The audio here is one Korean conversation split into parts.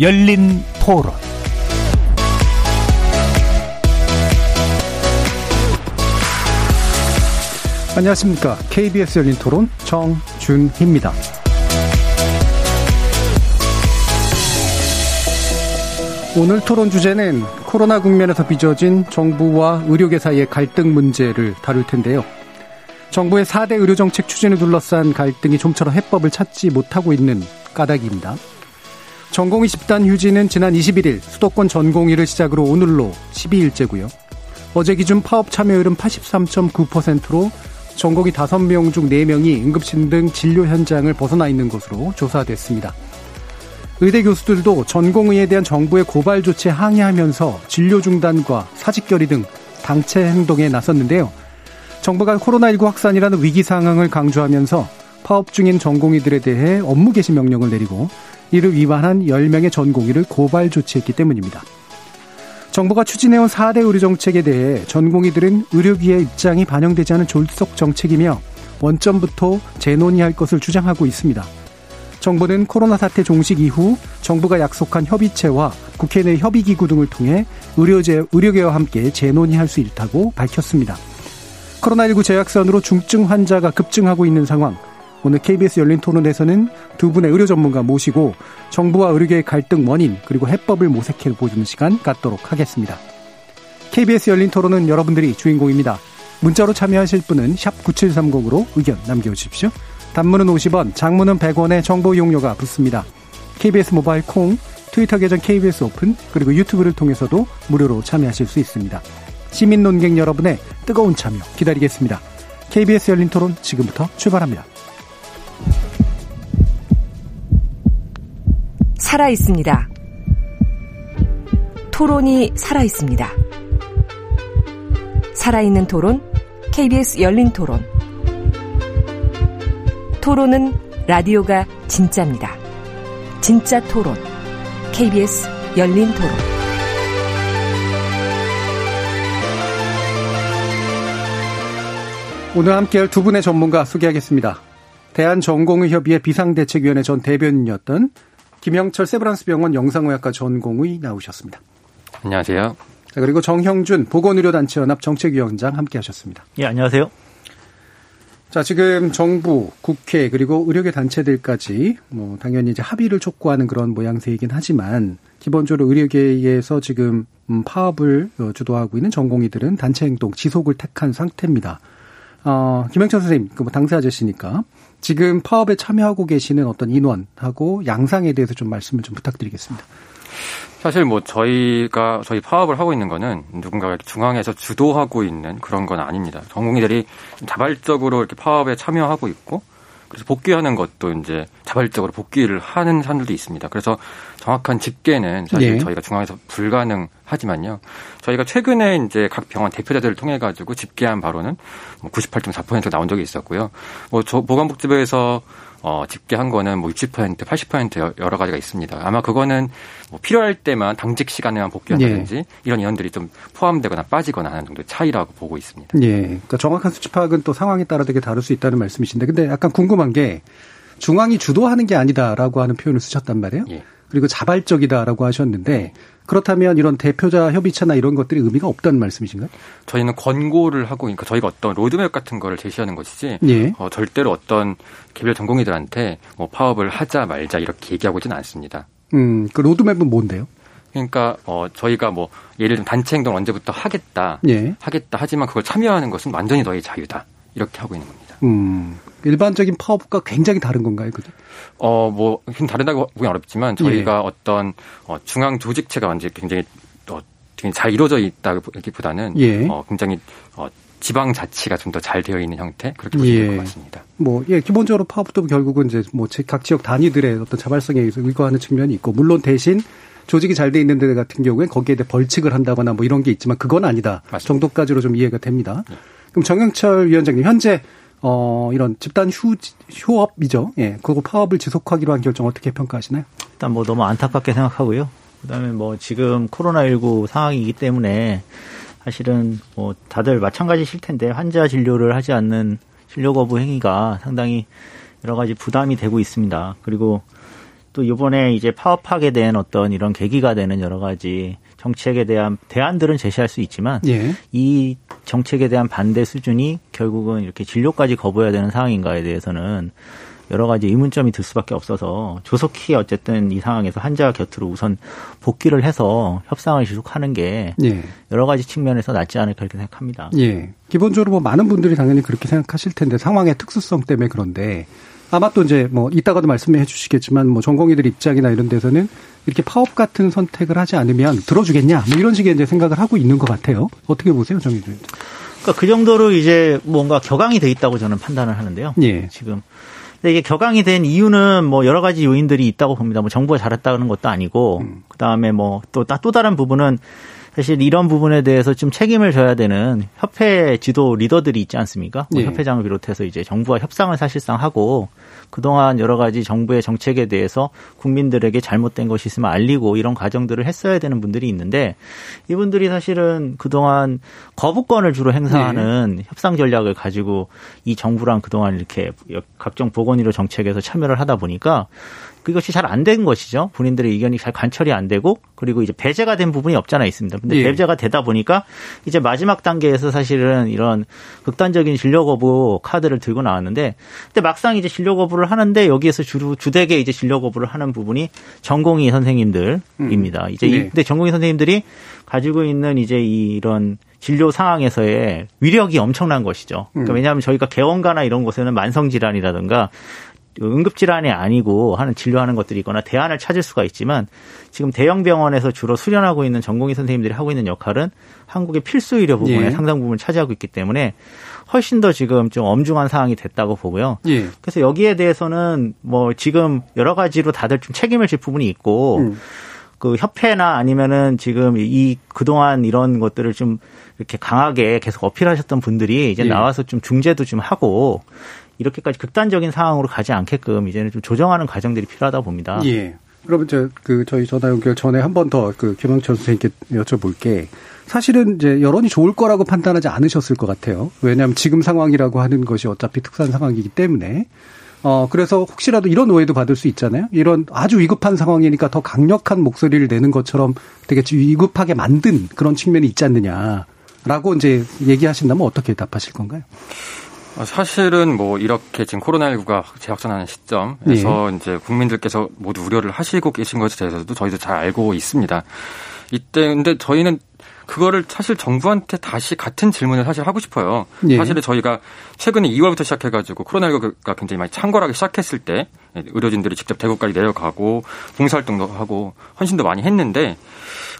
열린 토론 안녕하십니까. KBS 열린 토론 정준희입니다. 오늘 토론 주제는 코로나 국면에서 빚어진 정부와 의료계 사이의 갈등 문제를 다룰 텐데요. 정부의 4대 의료정책 추진을 둘러싼 갈등이 좀처럼 해법을 찾지 못하고 있는 까닭입니다. 전공의 집단 휴지는 지난 21일 수도권 전공의를 시작으로 오늘로 12일째고요. 어제 기준 파업 참여율은 83.9%로 전공의 5명 중 4명이 응급실 등 진료 현장을 벗어나 있는 것으로 조사됐습니다. 의대 교수들도 전공의에 대한 정부의 고발 조치에 항의하면서 진료 중단과 사직결의 등 당체 행동에 나섰는데요. 정부가 코로나19 확산이라는 위기 상황을 강조하면서 파업 중인 전공의들에 대해 업무 개시 명령을 내리고 이를 위반한 10명의 전공의를 고발 조치했기 때문입니다. 정부가 추진해온 4대 의료 정책에 대해 전공의들은 의료기의 입장이 반영되지 않은 졸속 정책이며 원점부터 재논의할 것을 주장하고 있습니다. 정부는 코로나 사태 종식 이후 정부가 약속한 협의체와 국회 내 협의기구 등을 통해 의료제, 의료계와 함께 재논의할 수 있다고 밝혔습니다. 코로나19 재확산으로 중증 환자가 급증하고 있는 상황. 오늘 KBS 열린 토론에서는 두 분의 의료 전문가 모시고 정부와 의료계의 갈등 원인 그리고 해법을 모색해 보는 시간 갖도록 하겠습니다. KBS 열린 토론은 여러분들이 주인공입니다. 문자로 참여하실 분은 9730으로 의견 남겨주십시오. 단문은 50원, 장문은 100원의 정보 이용료가 붙습니다. KBS 모바일 콩, 트위터 계정 KBS 오픈, 그리고 유튜브를 통해서도 무료로 참여하실 수 있습니다. 시민 논객 여러분의 뜨거운 참여 기다리겠습니다. KBS 열린 토론 지금부터 출발합니다. 살아 있습니다. 토론이 살아 있습니다. 살아있는 토론, KBS 열린 토론. 토론은 라디오가 진짜입니다. 진짜 토론, KBS 열린 토론. 오늘 함께할 두 분의 전문가 소개하겠습니다. 대한전공의협의회 비상대책위원회 전 대변인이었던 김영철 세브란스 병원 영상의학과 전공의 나오셨습니다. 안녕하세요. 자, 그리고 정형준 보건의료단체연합 정책위원장 함께 하셨습니다. 예, 안녕하세요. 자, 지금 정부, 국회, 그리고 의료계 단체들까지 뭐 당연히 이제 합의를 촉구하는 그런 모양새이긴 하지만 기본적으로 의료계에서 지금 음, 파업을 어, 주도하고 있는 전공의들은 단체 행동 지속을 택한 상태입니다. 어, 김영철 선생님, 그 뭐 당사 아저씨니까 지금 파업에 참여하고 계시는 어떤 인원하고 양상에 대해서 좀 말씀을 좀 부탁드리겠습니다. 사실 뭐 저희가 저희 파업을 하고 있는 거는 누군가가 중앙에서 주도하고 있는 그런 건 아닙니다. 전공의들이 자발적으로 이렇게 파업에 참여하고 있고 그래서 복귀하는 것도 이제 자발적으로 복귀를 하는 사람들도 있습니다. 그래서 정확한 집계는 사실 예. 저희가 중앙에서 불가능하지만요. 저희가 최근에 이제 각 병원 대표자들을 통해 가지고 집계한 바로는 98.4%뭐 나온 적이 있었고요. 뭐 저 보건복지부에서 어, 집계한 거는 뭐 60%, 80% 여러 가지가 있습니다. 아마 그거는 뭐 필요할 때만 당직 시간에만 복귀한다든지 예. 이런 인원들이 좀 포함되거나 빠지거나 하는 정도의 차이라고 보고 있습니다. 예. 그러니까 정확한 수치 파악은 또 상황에 따라 되게 다를 수 있다는 말씀이신데 근데 약간 궁금한 게 중앙이 주도하는 게 아니다라고 하는 표현을 쓰셨단 말이에요. 예. 그리고 자발적이다라고 하셨는데 그렇다면 이런 대표자 협의체나 이런 것들이 의미가 없다는 말씀이신가요? 저희는 권고를 하고 그러니까 저희가 어떤 로드맵 같은 거를 제시하는 것이지 예. 어, 절대로 어떤 개별 전공의들한테 뭐 파업을 하자 말자 이렇게 얘기하고 있지는 않습니다. 음, 그 로드맵은 뭔데요? 그러니까 어 저희가 뭐 예를 들면 단체 행동 언제부터 하겠다, 예. 하겠다 하지만 그걸 참여하는 것은 완전히 너의 자유다 이렇게 하고 있는 겁니다. 음, 일반적인 파업과 굉장히 다른 건가요, 그죠? 어, 뭐, 다르다고 보기 어렵지만 저희가 예. 어떤 어, 중앙 조직체가 완전히 굉장히 어, 굉장히 잘 이루어져 있다기보다는 예. 어, 굉장히 어, 지방 자치가 좀 더 잘 되어 있는 형태 그렇게 보시면 예. 될것 같습니다. 뭐, 예, 기본적으로 파업도 결국은 이제 뭐 각 지역 단위들의 어떤 자발성에 의해서 의거하는 측면이 있고 물론 대신 조직이 잘 돼 있는 데 같은 경우에 거기에 대해 벌칙을 한다거나 뭐 이런 게 있지만 그건 아니다 맞습니다. 정도까지로 좀 이해가 됩니다. 네. 그럼 정영철 위원장님 현재 어, 이런 집단 휴, 휴업이죠. 예. 그거 파업을 지속하기로 한 결정 어떻게 평가하시나요? 일단 뭐 너무 안타깝게 생각하고요. 그 다음에 뭐 지금 코로나19 상황이기 때문에 사실은 뭐 다들 마찬가지실 텐데 환자 진료를 하지 않는 진료 거부 행위가 상당히 여러 가지 부담이 되고 있습니다. 그리고 또 이번에 이제 파업하게 된 어떤 이런 계기가 되는 여러 가지 정책에 대한 대안들은 제시할 수 있지만 예. 이 정책에 대한 반대 수준이 결국은 이렇게 진료까지 거부해야 되는 상황인가에 대해서는 여러 가지 의문점이 들 수밖에 없어서 조속히 어쨌든 이 상황에서 환자 곁으로 우선 복귀를 해서 협상을 지속하는 게 예. 여러 가지 측면에서 낫지 않을까 이렇게 생각합니다. 예. 기본적으로 뭐 많은 분들이 당연히 그렇게 생각하실 텐데 상황의 특수성 때문에 그런데 아마 또 이제 뭐 이따가도 말씀해 주시겠지만 뭐 전공의들 입장이나 이런 데서는 이렇게 파업 같은 선택을 하지 않으면 들어주겠냐 뭐 이런 식의 이제 생각을 하고 있는 것 같아요. 어떻게 보세요, 정의준? 그러니까 그 정도로 이제 뭔가 격앙이 돼 있다고 저는 판단을 하는데요. 예. 지금 근데 이게 격앙이 된 이유는 뭐 여러 가지 요인들이 있다고 봅니다. 뭐 정부가 잘했다는 것도 아니고 음. 그다음에 뭐 또또 다른 부분은 사실 이런 부분에 대해서 좀 책임을 져야 되는 협회 지도 리더들이 있지 않습니까? 뭐 예. 협회장을 비롯해서 이제 정부와 협상을 사실상 하고 그동안 여러 가지 정부의 정책에 대해서 국민들에게 잘못된 것이 있으면 알리고 이런 과정들을 했어야 되는 분들이 있는데 이분들이 사실은 그동안 거부권을 주로 행사하는 네. 협상 전략을 가지고 이 정부랑 그동안 이렇게 각종 보건의료 정책에서 참여를 하다 보니까 그것이 잘 안 된 것이죠. 본인들의 의견이 잘 관철이 안 되고 그리고 이제 배제가 된 부분이 없잖아 있습니다. 근데 예. 배제가 되다 보니까 이제 마지막 단계에서 사실은 이런 극단적인 진료 거부 카드를 들고 나왔는데 근데 막상 이제 진료 거부를 하는데 여기에서 주로 주되게 이제 진료 거부를 하는 부분이 전공의 선생님들입니다. 음. 이제 네. 이, 근데 전공의 선생님들이 가지고 있는 이제 이런 진료 상황에서의 위력이 엄청난 것이죠. 그러니까 음. 왜냐하면 저희가 개원가나 이런 곳에는 만성 질환이라든가 응급질환이 아니고 하는 진료하는 것들이 있거나 대안을 찾을 수가 있지만 지금 대형 병원에서 주로 수련하고 있는 전공의 선생님들이 하고 있는 역할은 한국의 필수 의료 부분의 예. 상당 부분을 차지하고 있기 때문에 훨씬 더 지금 좀 엄중한 상황이 됐다고 보고요. 예. 그래서 여기에 대해서는 뭐 지금 여러 가지로 다들 좀 책임을 질 부분이 있고 음. 그 협회나 아니면은 지금 이 그동안 이런 것들을 좀 이렇게 강하게 계속 어필하셨던 분들이 이제 예. 나와서 좀 중재도 좀 하고 이렇게까지 극단적인 상황으로 가지 않게끔 이제는 좀 조정하는 과정들이 필요하다 봅니다. 예. 그러면 저, 그, 저희 전화 연결 전에 한 번 더 그 김영철 선생님께 여쭤볼게. 사실은 이제 여론이 좋을 거라고 판단하지 않으셨을 것 같아요. 왜냐하면 지금 상황이라고 하는 것이 어차피 특수한 상황이기 때문에. 어, 그래서 혹시라도 이런 오해도 받을 수 있잖아요. 이런 아주 위급한 상황이니까 더 강력한 목소리를 내는 것처럼 되게 위급하게 만든 그런 측면이 있지 않느냐라고 이제 얘기하신다면 어떻게 답하실 건가요? 어, 사실은 뭐 이렇게 지금 코로나19가 재확산하는 시점에서 네. 이제 국민들께서 모두 우려를 하시고 계신 것에 대해서도 저희도 잘 알고 있습니다. 이때 근데 저희는 그거를 사실 정부한테 다시 같은 질문을 사실 하고 싶어요. 예. 사실은 저희가 최근에 2월부터 시작해가지고 코로나19가 굉장히 많이 창궐하기 시작했을 때 의료진들이 직접 대구까지 내려가고 봉사활동도 하고 헌신도 많이 했는데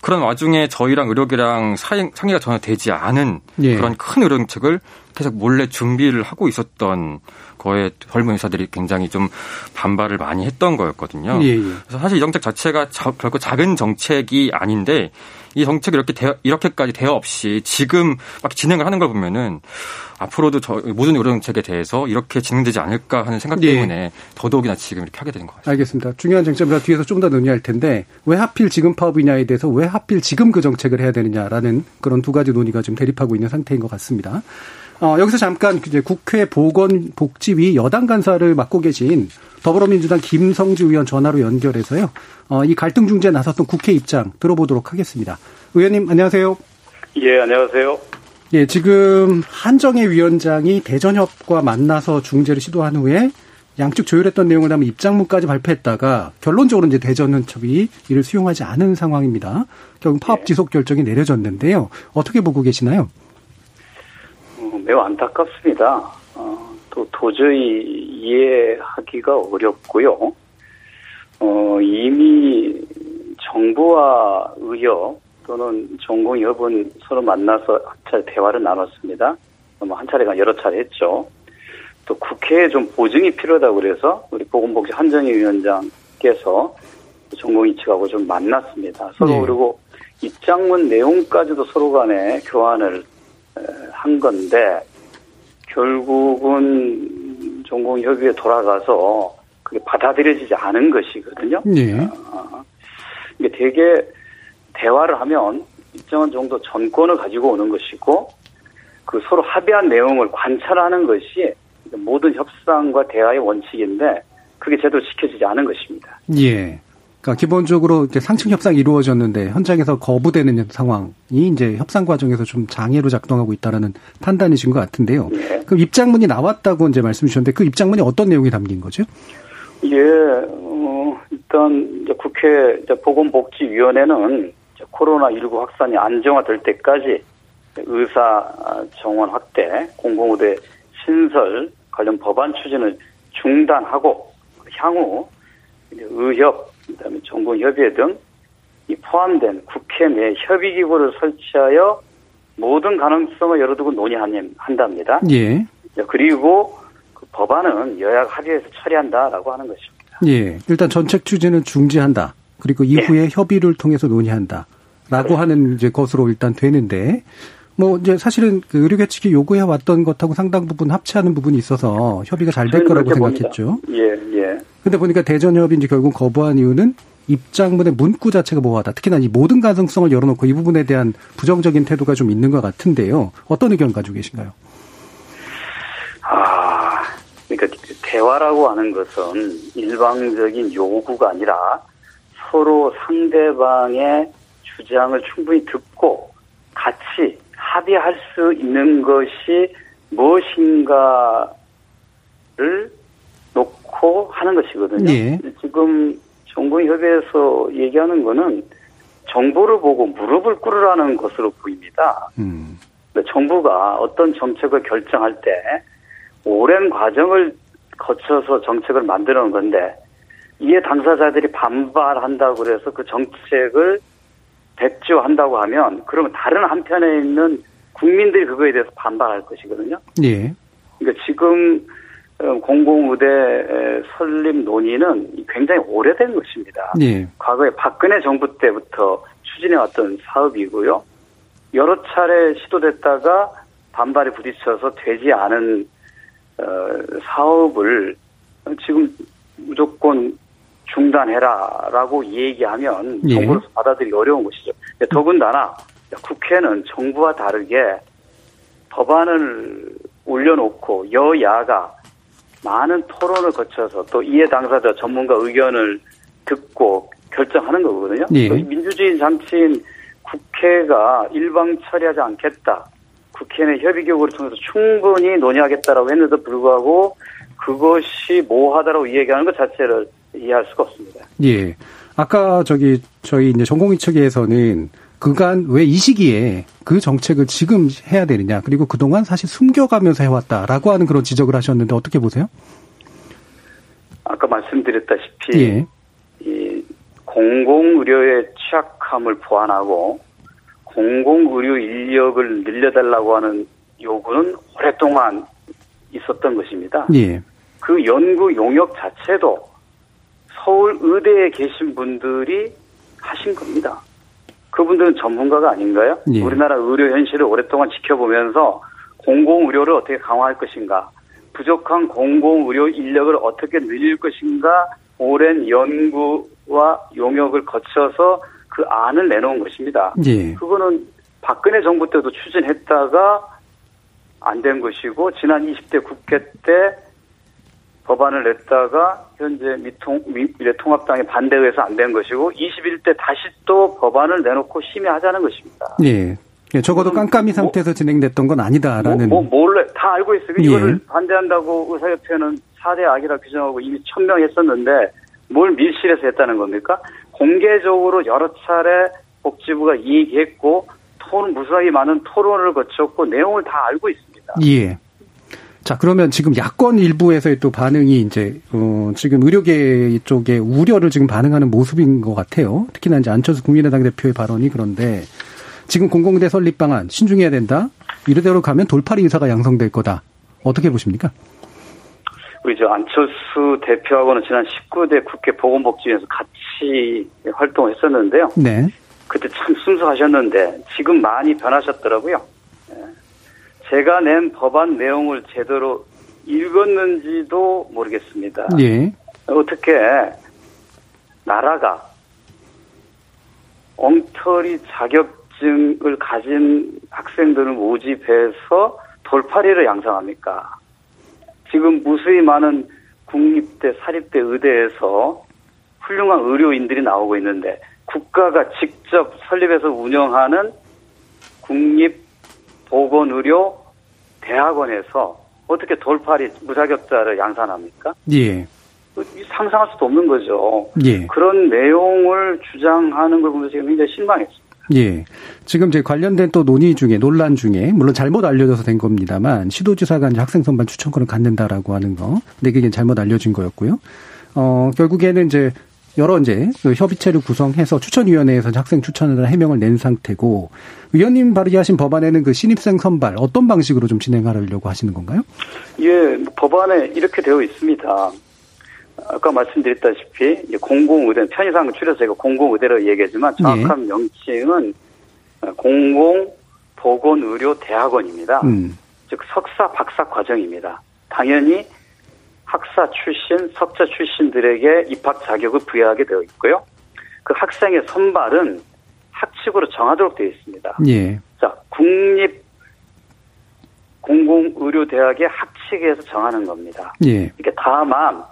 그런 와중에 저희랑 의료계랑 상의가 전혀 되지 않은 예. 그런 큰 의료정책을 계속 몰래 준비를 하고 있었던 거에 젊은 의사들이 굉장히 좀 반발을 많이 했던 거였거든요. 예, 예. 그래서 사실 이 정책 자체가 자, 결코 작은 정책이 아닌데 이 정책이 이렇게 되 이렇게까지 대화 없이 지금 막 진행을 하는 걸 보면은 앞으로도 저 모든 의료 정책에 대해서 이렇게 진행되지 않을까 하는 생각 예. 때문에 예. 더더욱이나 지금 이렇게 하게 되는 것 같습니다. 알겠습니다. 중요한 쟁점이라 뒤에서 좀 더 논의할 텐데 왜 하필 지금 파업이냐에 대해서 왜 하필 지금 그 정책을 해야 되느냐라는 그런 두 가지 논의가 좀 대립하고 있는 상태인 것 같습니다. 어, 여기서 잠깐 이제 국회 보건복지위 여당 간사를 맡고 계신 더불어민주당 김성주 의원 전화로 연결해서요. 어, 이 갈등 중재에 나섰던 국회 입장 들어보도록 하겠습니다. 의원님 안녕하세요. 예, 안녕하세요. 예, 지금 한정혜 위원장이 대전협과 만나서 중재를 시도한 후에 양측 조율했던 내용을 담은 입장문까지 발표했다가 결론적으로 이제 대전협이 이를 수용하지 않은 상황입니다. 결국 파업 예. 지속 결정이 내려졌는데요. 어떻게 보고 계시나요? 어, 매우 안타깝습니다. 어, 또 도저히 이해하기가 어렵고요. 어, 이미 정부와 의협 또는 전공협은 서로 만나서 한 차례 대화를 나눴습니다. 뭐한 차례가 여러 차례 했죠. 또 국회에 좀 보증이 필요하다고 그래서 우리 보건복지 한정희 위원장께서 전공이 측하고 좀 만났습니다. 서로 네. 그리고 입장문 내용까지도 서로 간에 교환을 한 건데 결국은 전공협의회 돌아가서 그게 받아들여지지 않은 것이거든요. 네. 어, 이게 되게 대화를 하면 일정한 정도 전권을 가지고 오는 것이고 그 서로 합의한 내용을 관찰하는 것이 모든 협상과 대화의 원칙인데 그게 제대로 지켜지지 않은 것입니다. 예. 그러니까 기본적으로 이제 상층 협상이 이루어졌는데 현장에서 거부되는 상황이 이제 협상 과정에서 좀 장애로 작동하고 있다라는 판단이신 것 같은데요. 예. 그럼 입장문이 나왔다고 이제 말씀 주셨는데 그 입장문이 어떤 내용이 담긴 거죠? 예, 어, 일단 이제 국회 이제 보건복지위원회는 이제 코로나19 확산이 안정화될 때까지 의사 정원 확대, 공공의대 신설 관련 법안 추진을 중단하고 향후 의협 그다음에 정부협의회 등이 포함된 국회 내 협의기구를 설치하여 모든 가능성을 열어두고 논의한답니다. 예. 그리고 그 법안은 여야가 합의해서 처리한다라고 하는 것입니다. 예. 일단 전책 추진은 중지한다. 그리고 이후에 예. 협의를 통해서 논의한다. 라고 하는 이제 것으로 일단 되는데 뭐 이제 사실은 그 의료 계측이 요구해 왔던 것하고 상당 부분 합치하는 부분이 있어서 협의가 잘 될 거라고 생각했죠. 예, 예. 근데 보니까 대전협이 이제 결국 거부한 이유는 입장문의 문구 자체가 모호하다. 특히나 이 모든 가능성을 열어놓고 이 부분에 대한 부정적인 태도가 좀 있는 것 같은데요. 어떤 의견 가지고 계신가요? 아, 그러니까 대화라고 하는 것은 일방적인 요구가 아니라 서로 상대방의 주장을 충분히 듣고 같이 합의할 수 있는 것이 무엇인가를 놓고 하는 것이거든요. 예. 지금 정부협의에서 얘기하는 거는 정보를 보고 무릎을 꿇으라는 것으로 보입니다. 음. 정부가 어떤 정책을 결정할 때 오랜 과정을 거쳐서 정책을 만드는 건데 이에 당사자들이 반발한다고 그래서 그 정책을 백지화한다고 하면 그러면 다른 한편에 있는 국민들이 그거에 대해서 반발할 것이거든요. 예. 그러니까 지금 어, 공공의대 설립 논의는 굉장히 오래된 것입니다. 예. 과거에 박근혜 정부 때부터 추진해왔던 사업이고요. 여러 차례 시도됐다가 반발에 부딪혀서 되지 않은 어, 사업을 지금 무조건 중단해라라고 얘기하면 예. 정부로서 받아들이기 어려운 것이죠. 더군다나 국회는 정부와 다르게 법안을 올려놓고 여야가 많은 토론을 거쳐서 또 이해 당사자 전문가 의견을 듣고 결정하는 거거든요. 예. 민주주의 장치인 국회가 일방 처리하지 않겠다. 국회 내 협의격을 통해서 충분히 논의하겠다라고 했는데도 불구하고 그것이 모호하다라고 이야기하는 것 자체를 이해할 수가 없습니다. 예. 아까 저기 저희 이제 전공의 측에서는 그간 왜 이 시기에 그 정책을 지금 해야 되느냐 그리고 그동안 사실 숨겨가면서 해왔다라고 하는 그런 지적을 하셨는데 어떻게 보세요? 아까 말씀드렸다시피 예. 이 공공의료의 취약함을 보완하고 공공의료 인력을 늘려달라고 하는 요구는 오랫동안 있었던 것입니다. 예. 그 연구 용역 자체도 서울 의대에 계신 분들이 하신 겁니다. 그분들은 전문가가 아닌가요? 예. 우리나라 의료 현실을 오랫동안 지켜보면서 공공의료를 어떻게 강화할 것인가, 부족한 공공의료 인력을 어떻게 늘릴 것인가, 오랜 연구와 용역을 거쳐서 그 안을 내놓은 것입니다. 예. 그거는 박근혜 정부 때도 추진했다가 안 된 것이고, 지난 20대 국회 때 법안을 냈다가 현재 미통, 미래통합당의 반대에 의해서 안 된 것이고 21대 다시 또 법안을 내놓고 심의하자는 것입니다. 예. 예 적어도 깜깜이 뭐 상태에서 뭐, 진행됐던 건 아니다라는. 뭐, 뭐 몰래 다 알고 있어요. 예. 이거를 반대한다고 의사협회는 4대 악이라 규정하고 이미 천명했었는데 뭘 밀실에서 했다는 겁니까? 공개적으로 여러 차례 복지부가 이익했고 토론 무수하게 많은 토론을 거쳤고 내용을 다 알고 있습니다. 예. 자, 그러면 지금 야권 일부에서의 또 반응이 이제, 어, 지금 의료계 쪽에 우려를 지금 반응하는 모습인 것 같아요. 특히나 이제 안철수 국민의당 대표의 발언이 그런데 지금 공공대 설립 방안 신중해야 된다. 이래대로 가면 돌파리 의사가 양성될 거다. 어떻게 보십니까? 우리 저 안철수 대표하고는 지난 19대 국회 보건복지위에서 같이 활동을 했었는데요. 네. 그때 참 순수하셨는데 지금 많이 변하셨더라고요. 제가 낸 법안 내용을 제대로 읽었는지도 모르겠습니다. 예. 어떻게 나라가 엉터리 자격증을 가진 학생들을 모집해서 돌파리를 양성합니까? 지금 무수히 많은 국립대, 사립대, 의대에서 훌륭한 의료인들이 나오고 있는데 국가가 직접 설립해서 운영하는 국립 보건의료 대학원에서 어떻게 돌팔이 무자격자를 양산합니까? 예. 상상할 수도 없는 거죠. 예. 그런 내용을 주장하는 걸 보면서 지금 굉장히 실망했습니다. 예. 지금 이제 관련된 또 논의 중에 논란 중에 물론 잘못 알려져서 된 겁니다만 시도지사가 이제 학생 선발 추천권을 갖는다라고 하는 거. 근데 그게 잘못 알려진 거였고요. 어, 결국에는 이제 여러 이제 그 협의체를 구성해서 추천위원회에서 학생 추천을 해명을 낸 상태고 위원님 발의하신 법안에는 그 신입생 선발 어떤 방식으로 좀 진행하려고 하시는 건가요? 예, 법안에 이렇게 되어 있습니다. 아까 말씀드렸다시피 공공의대 편의상 줄여서 제가 공공의대로 얘기하지만 정확한 예. 명칭은 공공보건의료대학원입니다. 음. 즉 석사 박사 과정입니다. 당연히 학사 출신, 석자 출신들에게 입학 자격을 부여하게 되어 있고요. 그 학생의 선발은 학칙으로 정하도록 되어 있습니다. 예. 자, 국립 공공의료대학의 학칙에서 정하는 겁니다. 예. 이게 다만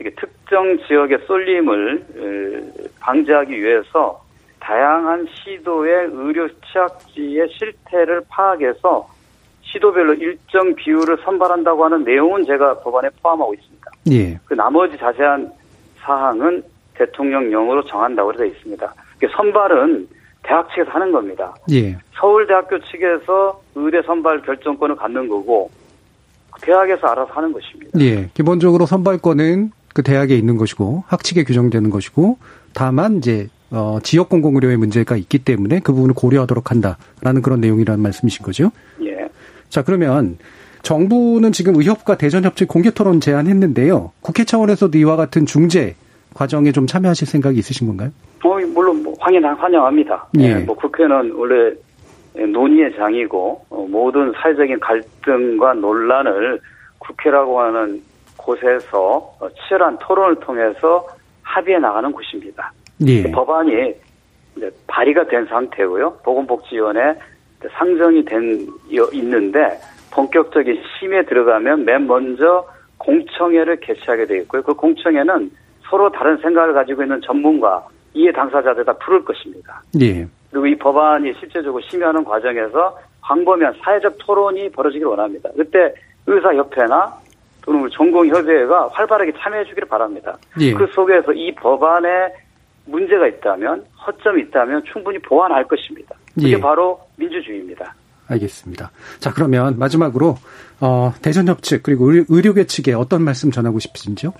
이게 특정 지역의 쏠림을 방지하기 위해서 다양한 시도의 의료 취약지의 실태를 파악해서 시도별로 일정 비율을 선발한다고 하는 내용은 제가 법안에 포함하고 있습니다. 예. 그 나머지 자세한 사항은 대통령령으로 정한다고 되어 있습니다. 선발은 대학 측에서 하는 겁니다. 예. 서울대학교 측에서 의대 선발 결정권을 갖는 거고 대학에서 알아서 하는 것입니다. 예. 기본적으로 선발권은 그 대학에 있는 것이고 학칙에 규정되는 것이고 다만 이제 어, 지역 공공의료의 문제가 있기 때문에 그 부분을 고려하도록 한다라는 그런 내용이라는 말씀이신 거죠? 예. 자, 그러면 정부는 지금 의협과 대전협체 공개 토론 제안했는데요. 국회 차원에서도 이와 같은 중재 과정에 좀 참여하실 생각이 있으신 건가요? 어, 물론 뭐 환영 환영합니다. 예. 네, 뭐 국회는 원래 논의의 장이고 어, 모든 사회적인 갈등과 논란을 국회라고 하는 곳에서 어, 치열한 토론을 통해서 합의해 나가는 곳입니다. 예. 법안이 발의가 된 상태고요. 보건복지위원회 상정이 된 있는데 본격적인 심의에 들어가면 맨 먼저 공청회를 개최하게 되어 있고요. 그 공청회는 서로 다른 생각을 가지고 있는 전문가, 이해 당사자들 다 부를 것입니다. 예. 그리고 이 법안이 실제적으로 심의하는 과정에서 광범위한 사회적 토론이 벌어지기를 원합니다. 그때 의사협회나 또는 전공협의회가 활발하게 참여해 주기를 바랍니다. 예. 그 속에서 이 법안에 문제가 있다면 허점이 있다면 충분히 보완할 것입니다. 그게 예. 바로 민주주의입니다. 알겠습니다. 자 그러면 마지막으로 어, 대전협 측 그리고 의료계 측에 어떤 말씀 전하고 싶으신지요?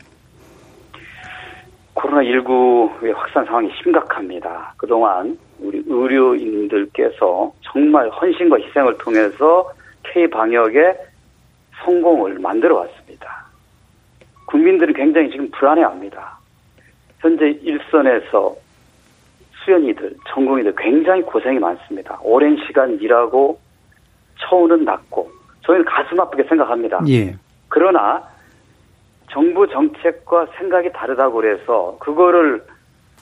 코로나19의 확산 상황이 심각합니다. 그동안 우리 의료인들께서 정말 헌신과 희생을 통해서 K-방역의 성공을 만들어 왔습니다. 국민들은 굉장히 지금 불안해합니다. 현재 일선에서 수연이들, 전공의들 굉장히 고생이 많습니다. 오랜 시간 일하고 처우는 낮고 저희는 가슴 아프게 생각합니다. 예. 그러나 정부 정책과 생각이 다르다고 그래서 그거를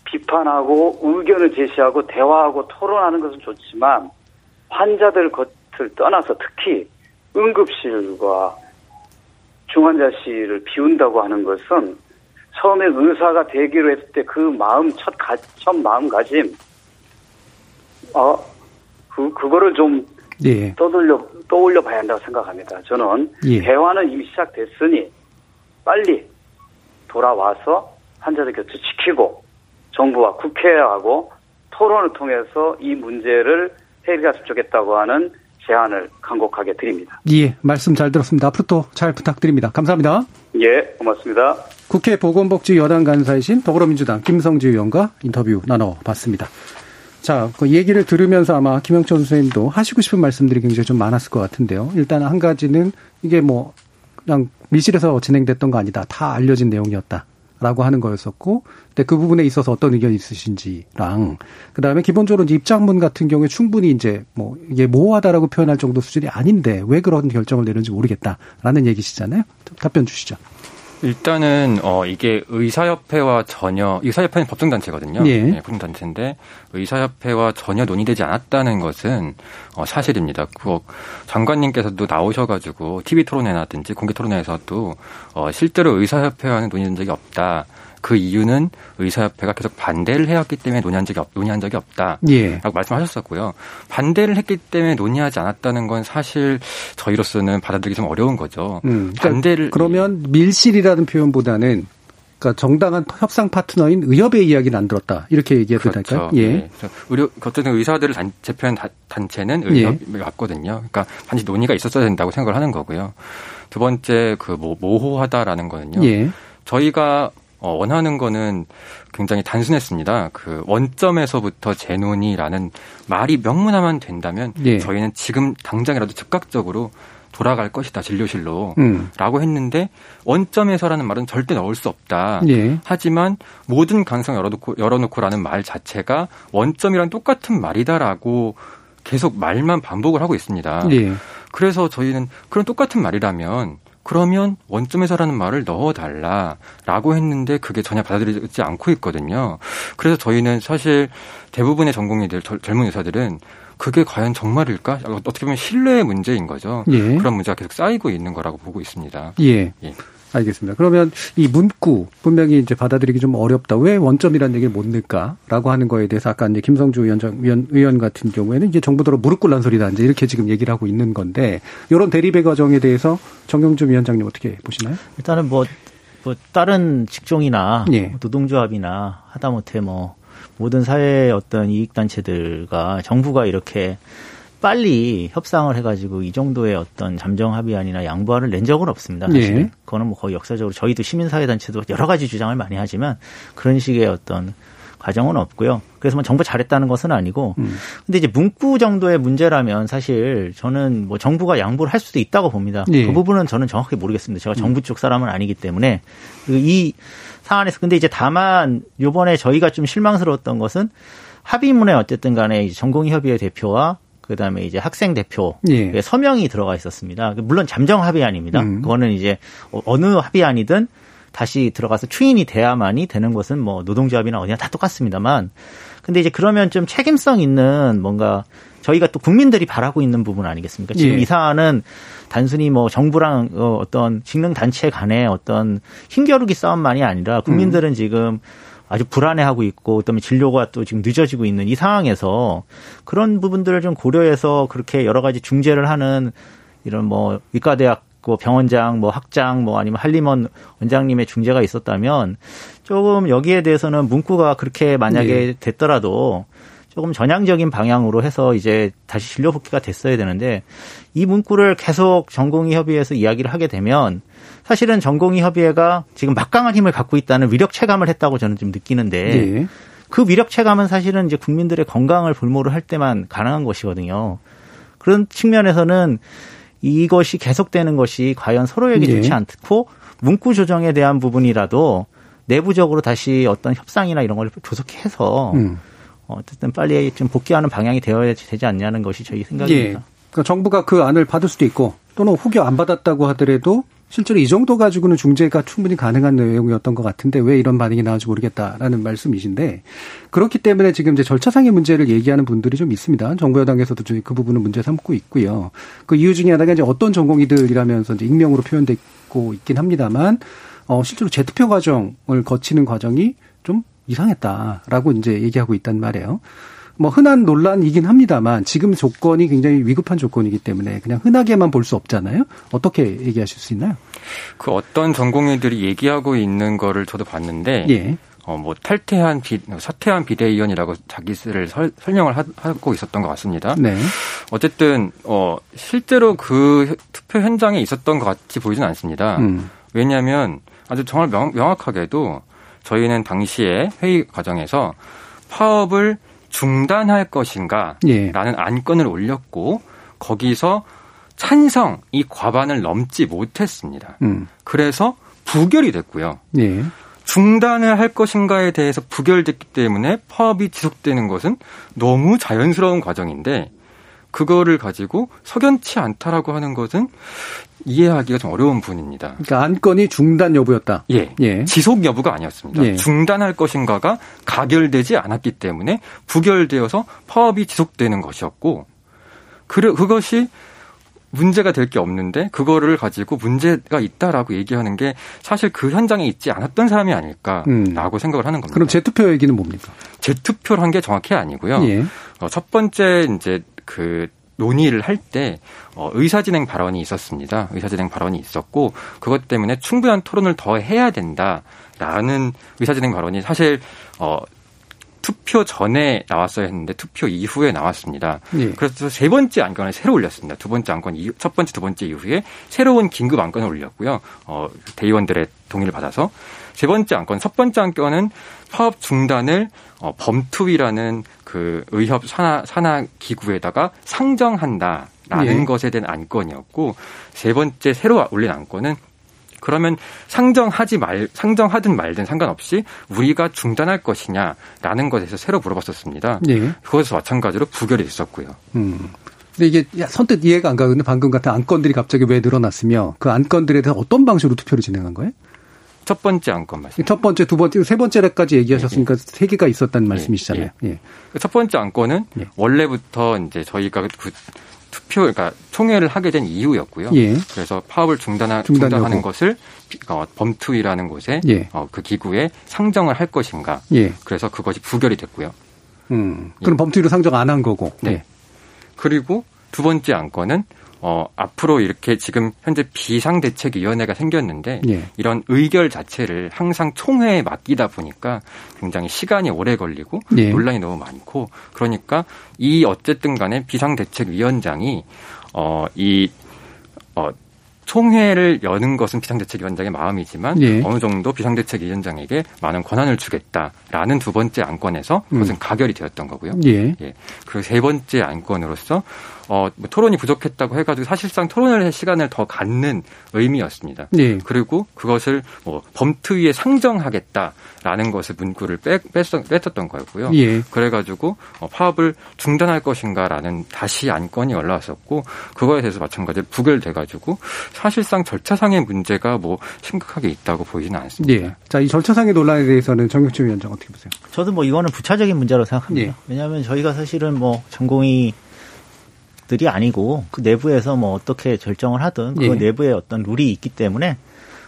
비판하고 의견을 제시하고 대화하고 토론하는 것은 좋지만 환자들 것을 떠나서 특히 응급실과 중환자실을 비운다고 하는 것은 처음에 의사가 되기로 했을 때 그 마음 첫, 가, 첫 마음가짐 어, 그, 그거를 좀 예. 떠돌려, 떠올려 봐야 한다고 생각합니다. 저는 예. 대화는 이미 시작됐으니 빨리 돌아와서 환자들 곁을 지키고 정부와 국회하고 토론을 통해서 이 문제를 해결했으면 좋겠다고 하는 제안을 간곡하게 드립니다. 예, 말씀 잘 들었습니다. 앞으로 또 잘 부탁드립니다. 감사합니다. 예, 고맙습니다. 국회 보건복지 여당 간사이신 더불어민주당 김성지 의원과 인터뷰 나눠봤습니다. 자, 그 얘기를 들으면서 아마 김영철 선생님도 하시고 싶은 말씀들이 굉장히 좀 많았을 것 같은데요. 일단 한 가지는 이게 뭐 그냥 밀실에서 진행됐던 거 아니다. 다 알려진 내용이었다. 라고 하는 거였었고, 근데 그 부분에 있어서 어떤 의견이 있으신지랑, 그 다음에 기본적으로 입장문 같은 경우에 충분히 이제 뭐, 이게 모호하다라고 표현할 정도 수준이 아닌데, 왜 그런 결정을 내는지 모르겠다라는 얘기시잖아요. 답변 주시죠. 일단은 어 이게 의사협회와 전혀 의사협회는 법정단체거든요. 예. 네, 법정단체인데 의사협회와 전혀 논의되지 않았다는 것은 어 사실입니다. 그 장관님께서도 나오셔가지고 TV 토론회나든지 공개 토론회에서도 어 실제로 의사협회와는 논의된 적이 없다. 그 이유는 의사협회가 계속 반대를 해왔기 때문에 논의한 적이 없, 논의한 적이 없다라고 예. 말씀하셨었고요. 반대를 했기 때문에 논의하지 않았다는 건 사실 저희로서는 받아들이기 좀 어려운 거죠. 음, 그러니까 반대를 그러면 밀실이라는 표현보다는 그러니까 정당한 협상 파트너인 의협의 이야기는 안 들었다 이렇게 얘기해도 그렇죠. 될까요? 예. 네. 의료 어쨌든 의사들을 단, 대표한 단체는 의협이 예. 맞거든요. 그러니까 반드시 논의가 있었어야 된다고 생각을 하는 거고요. 두 번째 그뭐 모호하다라는 거는요. 예. 저희가 어, 원하는 거는 굉장히 단순했습니다. 그 원점에서부터 재논이라는 말이 명문화만 된다면 예. 저희는 지금 당장이라도 즉각적으로 돌아갈 것이다 진료실로 음. 라고 했는데 원점에서라는 말은 절대 넣을 수 없다. 예. 하지만 모든 가능성 열어놓고 열어놓고라는 말 자체가 원점이랑 똑같은 말이다라고 계속 말만 반복을 하고 있습니다. 예. 그래서 저희는 그런 똑같은 말이라면 그러면 원점에서라는 말을 넣어달라라고 했는데 그게 전혀 받아들이지 않고 있거든요. 그래서 저희는 사실 대부분의 전공의들 젊은 의사들은 그게 과연 정말일까? 어떻게 보면 신뢰의 문제인 거죠. 예. 그런 문제가 계속 쌓이고 있는 거라고 보고 있습니다. 예. 예. 알겠습니다. 그러면 이 문구 분명히 이제 받아들이기 좀 어렵다. 왜 원점이라는 얘기를 못 넣을까라고 하는 거에 대해서 아까 이제 김성주 위원장 위원, 의원 같은 경우에는 이제 정부대로 무릎 꿇란 소리다 이제 이렇게 지금 얘기를 하고 있는 건데 이런 대립의 과정에 대해서 정경주 위원장님 어떻게 보시나요? 일단은 뭐, 뭐 다른 직종이나 예. 노동조합이나 하다못해 뭐 모든 사회 어떤 이익 단체들과 정부가 이렇게 빨리 협상을 해가지고 이 정도의 어떤 잠정 합의안이나 양보안을 낸 적은 없습니다. 사실 예. 그거는 뭐 거의 역사적으로 저희도 시민사회단체도 여러 가지 주장을 많이 하지만 그런 식의 어떤 과정은 없고요. 그래서 뭐 정부 잘했다는 것은 아니고, 음. 근데 이제 문구 정도의 문제라면 사실 저는 뭐 정부가 양보를 할 수도 있다고 봅니다. 예. 그 부분은 저는 정확히 모르겠습니다. 제가 정부 쪽 사람은 아니기 때문에 이 사안에서 근데 이제 다만 요번에 저희가 좀 실망스러웠던 것은 합의문에 어쨌든 간에 전공의 협의회 대표와 그다음에 이제 학생 대표 예. 서명이 들어가 있었습니다. 물론 잠정 합의안입니다. 음. 그거는 이제 어느 합의안이든 다시 들어가서 추인이 돼야만이 되는 것은 뭐 노동조합이나 어디나 다 똑같습니다만 근데 이제 그러면 좀 책임성 있는 뭔가 저희가 또 국민들이 바라고 있는 부분 아니겠습니까? 지금 예. 이 사안은 단순히 뭐 정부랑 어, 어떤 직능 단체 간의 어떤 힘겨루기 싸움만이 아니라 국민들은 음. 지금 아주 불안해하고 있고 그다음에 진료가 또 지금 늦어지고 있는 이 상황에서 그런 부분들을 좀 고려해서 그렇게 여러 가지 중재를 하는 이런 뭐 의과대학 뭐 병원장, 뭐 학장, 뭐 아니면 한림원 원장님의 중재가 있었다면 조금 여기에 대해서는 문구가 그렇게 만약에 네. 됐더라도 조금 전향적인 방향으로 해서 이제 다시 진료 복귀가 됐어야 되는데 이 문구를 계속 전공의 협의회에서 이야기를 하게 되면 사실은 전공의 협의회가 지금 막강한 힘을 갖고 있다는 위력 체감을 했다고 저는 좀 느끼는데 네. 그 위력 체감은 사실은 이제 국민들의 건강을 볼모로 할 때만 가능한 것이거든요. 그런 측면에서는 이것이 계속되는 것이 과연 서로에게 네. 좋지 않고 문구 조정에 대한 부분이라도 내부적으로 다시 어떤 협상이나 이런 걸 조속해서 음. 어쨌든 빨리 좀 복귀하는 방향이 되어야 되지 않냐는 것이 저희 생각입니다. 예. 그러니까 정부가 그 안을 받을 수도 있고 또는 혹여 안 받았다고 하더라도 실제로 이 정도 가지고는 중재가 충분히 가능한 내용이었던 것 같은데 왜 이런 반응이 나올지 모르겠다라는 말씀이신데 그렇기 때문에 지금 이제 절차상의 문제를 얘기하는 분들이 좀 있습니다. 정부 여당에서도 그 부분은 문제 삼고 있고요. 그 이유 중에 하나가 이제 어떤 전공의들이라면서 이제 익명으로 표현되고 있긴 합니다만 어 실제로 재투표 과정을 거치는 과정이 좀 이상했다라고 이제 얘기하고 있단 말이에요. 뭐 흔한 논란이긴 합니다만 지금 조건이 굉장히 위급한 조건이기 때문에 그냥 흔하게만 볼 수 없잖아요. 어떻게 얘기하실 수 있나요? 그 어떤 전공의들이 얘기하고 있는 거를 저도 봤는데 예. 어, 뭐 탈퇴한 비, 사퇴한 비대위원이라고 자기 스를 설, 설명을 하, 고 있었던 것 같습니다. 네. 어쨌든 어 실제로 그 투표 현장에 있었던 것 같이 보이진 않습니다. 음. 왜냐하면 아주 정말 명, 명확하게도 저희는 당시에 회의 과정에서 파업을 중단할 것인가라는 예. 안건을 올렸고 거기서 찬성 이 과반을 넘지 못했습니다. 음. 그래서 부결이 됐고요. 예. 중단을 할 것인가에 대해서 부결됐기 때문에 파업이 지속되는 것은 너무 자연스러운 과정인데 그거를 가지고 석연치 않다라고 하는 것은 이해하기가 좀 어려운 부분입니다. 그러니까 안건이 중단 여부였다. 예. 예. 지속 여부가 아니었습니다. 예. 중단할 것인가가 가결되지 않았기 때문에 부결되어서 파업이 지속되는 것이었고 그, 그것이 문제가 될 게 없는데 그거를 가지고 문제가 있다라고 얘기하는 게 사실 그 현장에 있지 않았던 사람이 아닐까라고 음. 생각을 하는 겁니다. 그럼 재투표 얘기는 뭡니까? 재투표를 한게 정확히 아니고요. 예. 어, 첫 번째 이제 그 논의를 할때 어, 의사진행 발언이 있었습니다. 의사진행 발언이 있었고 그것 때문에 충분한 토론을 더 해야 된다라는 의사진행 발언이 사실 어, 투표 전에 나왔어야 했는데 투표 이후에 나왔습니다. 네. 그래서 세 번째 안건을 새로 올렸습니다. 두 번째 안건 첫 번째 두 번째 이후에 새로운 긴급 안건을 올렸고요. 어, 대의원들의 동의를 받아서 세 번째 안건 첫 번째 안건은 파업 중단을 어, 범투위라는 그 의협 산하 산하 기구에다가 상정한다라는 네. 것에 대한 안건이었고 세 번째 새로 올린 안건은 그러면 상정하지 말, 상정하든 말든 상관없이 우리가 중단할 것이냐라는 것에서 새로 물어봤었습니다. 네. 그것에서 마찬가지로 부결이 있었고요. 음. 근데 이게 선뜻 이해가 안 가는데 방금 같은 안건들이 갑자기 왜 늘어났으며 그 안건들에 대해서 어떤 방식으로 투표를 진행한 거예요? 첫 번째 안건 말씀. 첫 번째, 두 번째, 세 번째까지 얘기하셨으니까 예, 예. 세 개가 있었다는 예, 말씀이시잖아요. 예. 예. 첫 번째 안건은 예. 원래부터 이제 저희가 그 투표, 그러니까 총회를 하게 된 이유였고요. 예. 그래서 파업을 중단하, 중단하는 것을 어, 범투위라는 곳에 예. 어, 그 기구에 상정을 할 것인가. 예. 그래서 그것이 부결이 됐고요. 음, 그럼 범투위로 상정 안 한 거고. 네. 예. 그리고 두 번째 안건은 어, 앞으로 이렇게 지금 현재 비상대책위원회가 생겼는데 예. 이런 의결 자체를 항상 총회에 맡기다 보니까 굉장히 시간이 오래 걸리고 예. 논란이 너무 많고 그러니까 이 어쨌든 간에 비상대책위원장이 어, 이 어, 총회를 여는 것은 비상대책위원장의 마음이지만 예. 어느 정도 비상대책위원장에게 많은 권한을 주겠다라는 두 번째 안건에서 그것은 음. 가결이 되었던 거고요. 예. 예. 그 세 번째 안건으로서 어, 뭐 토론이 부족했다고 해가지고 사실상 토론을 할 시간을 더 갖는 의미였습니다. 예. 그리고 그것을 뭐 범투위에 상정하겠다라는 것을 문구를 빼, 뺐었, 뺐었던 거였고요. 예. 그래가지고 어, 파업을 중단할 것인가라는 다시 안건이 올라왔었고 그거에 대해서 마찬가지로 부결돼가지고 사실상 절차상의 문제가 뭐 심각하게 있다고 보이지는 않습니다. 예. 자, 이 절차상의 논란에 대해서는 정경춘 위원장 어떻게 보세요? 저도 뭐 이거는 부차적인 문제라고 생각합니다. 예. 왜냐하면 저희가 사실은 뭐 전공이 들이 아니고 그 내부에서 뭐 어떻게 결정을 하든 그 예. 내부에 어떤 룰이 있기 때문에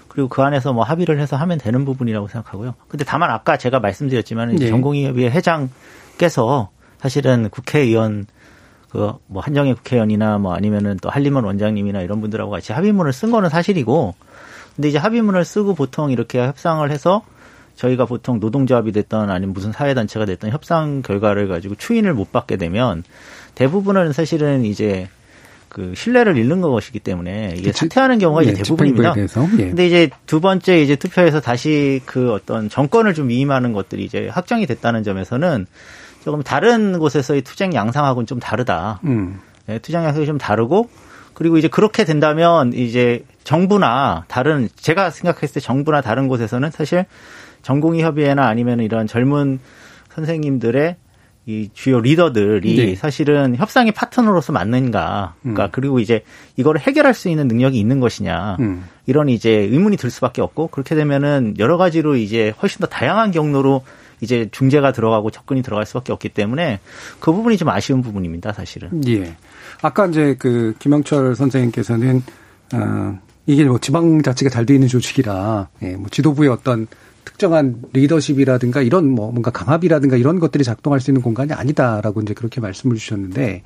그리고 그 안에서 뭐 합의를 해서 하면 되는 부분이라고 생각하고요. 근데 다만 아까 제가 말씀드렸지만 예. 전공의협의 회장께서 사실은 국회의원 그 뭐 한정희 국회의원이나 뭐 아니면은 또 한림원 원장님이나 이런 분들하고 같이 합의문을 쓴 거는 사실이고 근데 이제 합의문을 쓰고 보통 이렇게 협상을 해서 저희가 보통 노동조합이 됐던 아니면 무슨 사회단체가 됐던 협상 결과를 가지고 추인을 못 받게 되면 대부분은 사실은 이제 그 신뢰를 잃는 것이기 때문에 이게 사퇴하는 경우가 이제 예, 대부분입니다. 예. 근데 이제 두 번째 이제 투표에서 다시 그 어떤 정권을 좀 위임하는 것들이 이제 확정이 됐다는 점에서는 조금 다른 곳에서의 투쟁 양상하고는 좀 다르다. 음. 네, 투쟁 양상이 좀 다르고 그리고 이제 그렇게 된다면 이제 정부나 다른 제가 생각했을 때 정부나 다른 곳에서는 사실 전공의 협의회나 아니면 이런 젊은 선생님들의 이 주요 리더들이 네. 사실은 협상의 파트너로서 맞는가. 그러니까 음. 그리고 이제 이거를 해결할 수 있는 능력이 있는 것이냐. 음. 이런 이제 의문이 들 수밖에 없고 그렇게 되면은 여러 가지로 이제 훨씬 더 다양한 경로로 이제 중재가 들어가고 접근이 들어갈 수밖에 없기 때문에 그 부분이 좀 아쉬운 부분입니다, 사실은. 예. 아까 이제 그 김영철 선생님께서는 어 이게 뭐 지방 자치가 잘 돼 있는 조직이라 예, 뭐 지도부의 어떤 특정한 리더십이라든가 이런 뭐 뭔가 강압이라든가 이런 것들이 작동할 수 있는 공간이 아니다라고 이제 그렇게 말씀을 주셨는데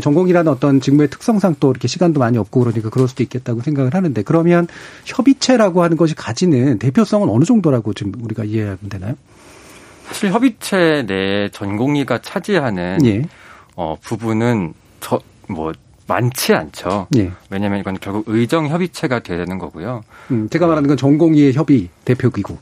전공이라는 어떤 직무의 특성상 또 이렇게 시간도 많이 없고 그러니까 그럴 수도 있겠다고 생각을 하는데 그러면 협의체라고 하는 것이 가지는 대표성은 어느 정도라고 지금 우리가 이해하면 되나요? 사실 협의체 내 전공의가 차지하는 예. 어, 부분은 저 뭐 많지 않죠. 예. 왜냐하면 이건 결국 의정 협의체가 되는 거고요. 음, 제가 말하는 건 전공의의 협의 대표기구.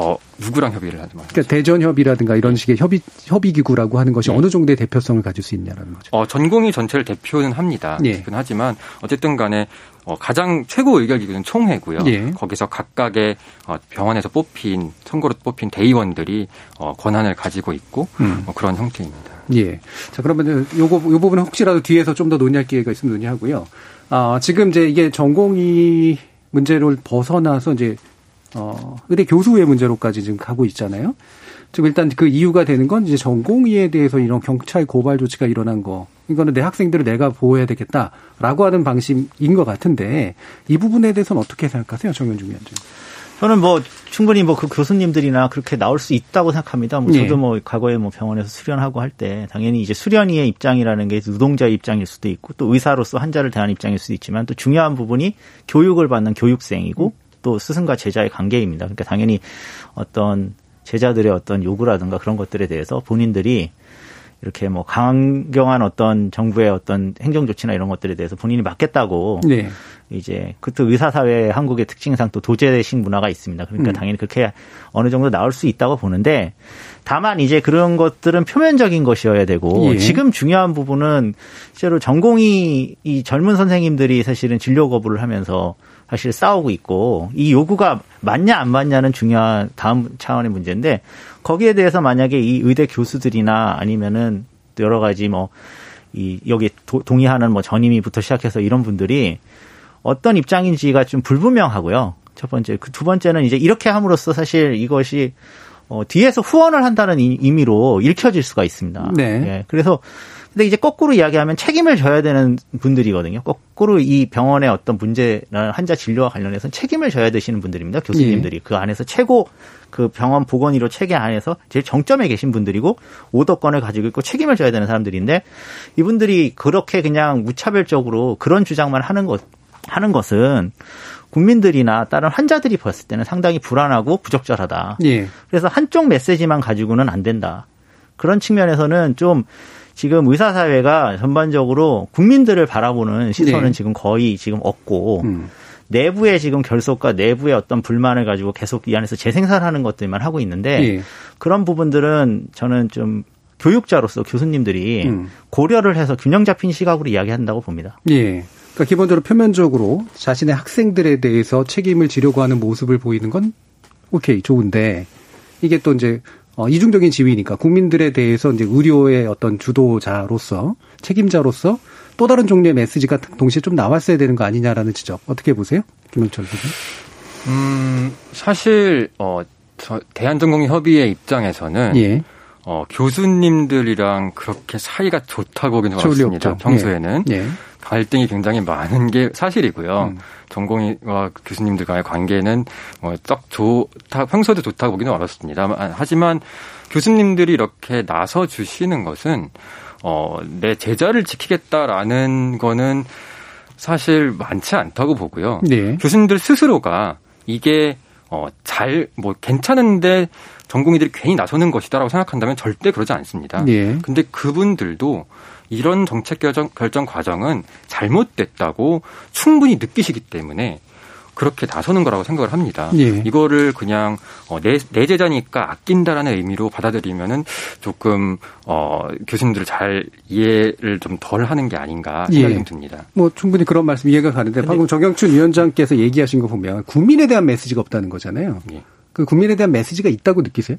어, 누구랑 협의를 하지 말죠. 그러니까 대전 협의라든가 이런 식의 협의 협의 기구라고 하는 것이 네. 어느 정도의 대표성을 가질 수 있냐라는 거죠. 어, 전공의 전체를 대표는 합니다. 네. 대표는 하지만 어쨌든 간에 어, 가장 최고 의결 기구는 총회고요. 네. 거기서 각각의 어, 병원에서 뽑힌 선거로 뽑힌 대의원들이 어, 권한을 가지고 있고 음. 어, 그런 형태입니다. 예. 자, 그러면 요거, 요 부분은 혹시라도 뒤에서 좀 더 논의할 기회가 있으면 논의하고요. 아, 지금 이제 이게 전공의 문제를 벗어나서 이제, 어, 의대 교수의 문제로까지 지금 가고 있잖아요. 지금 일단 그 이유가 되는 건 이제 전공의에 대해서 이런 경찰 고발 조치가 일어난 거. 이거는 내 학생들을 내가 보호해야 되겠다라고 하는 방식인 것 같은데 이 부분에 대해서는 어떻게 생각하세요, 정현중 위원장? 저는 뭐 충분히 뭐 그 교수님들이나 그렇게 나올 수 있다고 생각합니다. 뭐 저도 네. 뭐 과거에 뭐 병원에서 수련하고 할 때 당연히 이제 수련의의 입장이라는 게 노동자의 입장일 수도 있고 또 의사로서 환자를 대하는 입장일 수도 있지만 또 중요한 부분이 교육을 받는 교육생이고 또 스승과 제자의 관계입니다. 그러니까 당연히 어떤 제자들의 어떤 요구라든가 그런 것들에 대해서 본인들이 이렇게 뭐 강경한 어떤 정부의 어떤 행정 조치나 이런 것들에 대해서 본인이 맞겠다고 네. 이제 그때 의사 사회 한국의 특징상 또 도제식 문화가 있습니다. 그러니까 음. 당연히 그렇게 어느 정도 나올 수 있다고 보는데 다만 이제 그런 것들은 표면적인 것이어야 되고 예. 지금 중요한 부분은 실제로 전공이 이 젊은 선생님들이 사실은 진료 거부를 하면서 사실 싸우고 있고 이 요구가 맞냐 안 맞냐는 중요한 다음 차원의 문제인데 거기에 대해서 만약에 이 의대 교수들이나 아니면은 여러 가지 뭐 이 여기 도, 동의하는 뭐 전임이부터 시작해서 이런 분들이 어떤 입장인지가 좀 불분명하고요. 첫 번째, 그 두 번째는 이제 이렇게 함으로써 사실 이것이 어, 뒤에서 후원을 한다는 의미로 읽혀질 수가 있습니다. 네. 예. 그래서 근데 이제 거꾸로 이야기하면 책임을 져야 되는 분들이거든요. 거꾸로 이 병원의 어떤 문제나 환자 진료와 관련해서 책임을 져야 되시는 분들입니다. 교수님들이 예. 그 안에서 최고 그 병원 보건의료 체계 안에서 제일 정점에 계신 분들이고 오더권을 가지고 있고 책임을 져야 되는 사람들인데 이분들이 그렇게 그냥 무차별적으로 그런 주장만 하는 것 하는 것은 국민들이나 다른 환자들이 봤을 때는 상당히 불안하고 부적절하다. 예. 그래서 한쪽 메시지만 가지고는 안 된다. 그런 측면에서는 좀 지금 의사 사회가 전반적으로 국민들을 바라보는 시선은 네. 지금 거의 지금 없고 음. 내부의 지금 결속과 내부의 어떤 불만을 가지고 계속 이 안에서 재생산하는 것들만 하고 있는데 예. 그런 부분들은 저는 좀 교육자로서 교수님들이 음. 고려를 해서 균형 잡힌 시각으로 이야기한다고 봅니다. 예. 그러니까 기본적으로 표면적으로 자신의 학생들에 대해서 책임을 지려고 하는 모습을 보이는 건 오케이 좋은데 이게 또 이제 어, 이중적인 지위니까 국민들에 대해서 이제 의료의 어떤 주도자로서 책임자로서 또 다른 종류의 메시지가 동시에 좀 나왔어야 되는 거 아니냐라는 지적 어떻게 보세요, 김영철 교수님? 음 사실 어 대한전공협의회 입장에서는 예. 어, 교수님들이랑 그렇게 사이가 좋다고 보기는 어렵습니다. 평소에는. 예. 예. 갈등이 굉장히 많은 게 사실이고요. 음. 전공의와 교수님들 간의 관계는 뭐썩 좋다, 평소에도 좋다고 보기는 어렵습니다. 하지만 교수님들이 이렇게 나서 주시는 것은 어, 내 제자를 지키겠다라는 거는 사실 많지 않다고 보고요. 네. 교수님들 스스로가 이게 어, 잘, 뭐, 괜찮은데 전공의들이 괜히 나서는 것이다라고 생각한다면 절대 그러지 않습니다. 네. 근데 그분들도 이런 정책 결정, 결정 과정은 잘못됐다고 충분히 느끼시기 때문에 그렇게 나서는 거라고 생각을 합니다. 예. 이거를 그냥 어, 내, 내 제자니까 아낀다라는 의미로 받아들이면은 조금 어, 교수님들을 잘 이해를 좀 덜 하는 게 아닌가 생각이 예. 듭니다. 뭐 충분히 그런 말씀 이해가 가는데 방금 정영춘 위원장께서 얘기하신 거 보면 국민에 대한 메시지가 없다는 거잖아요. 예. 그 국민에 대한 메시지가 있다고 느끼세요?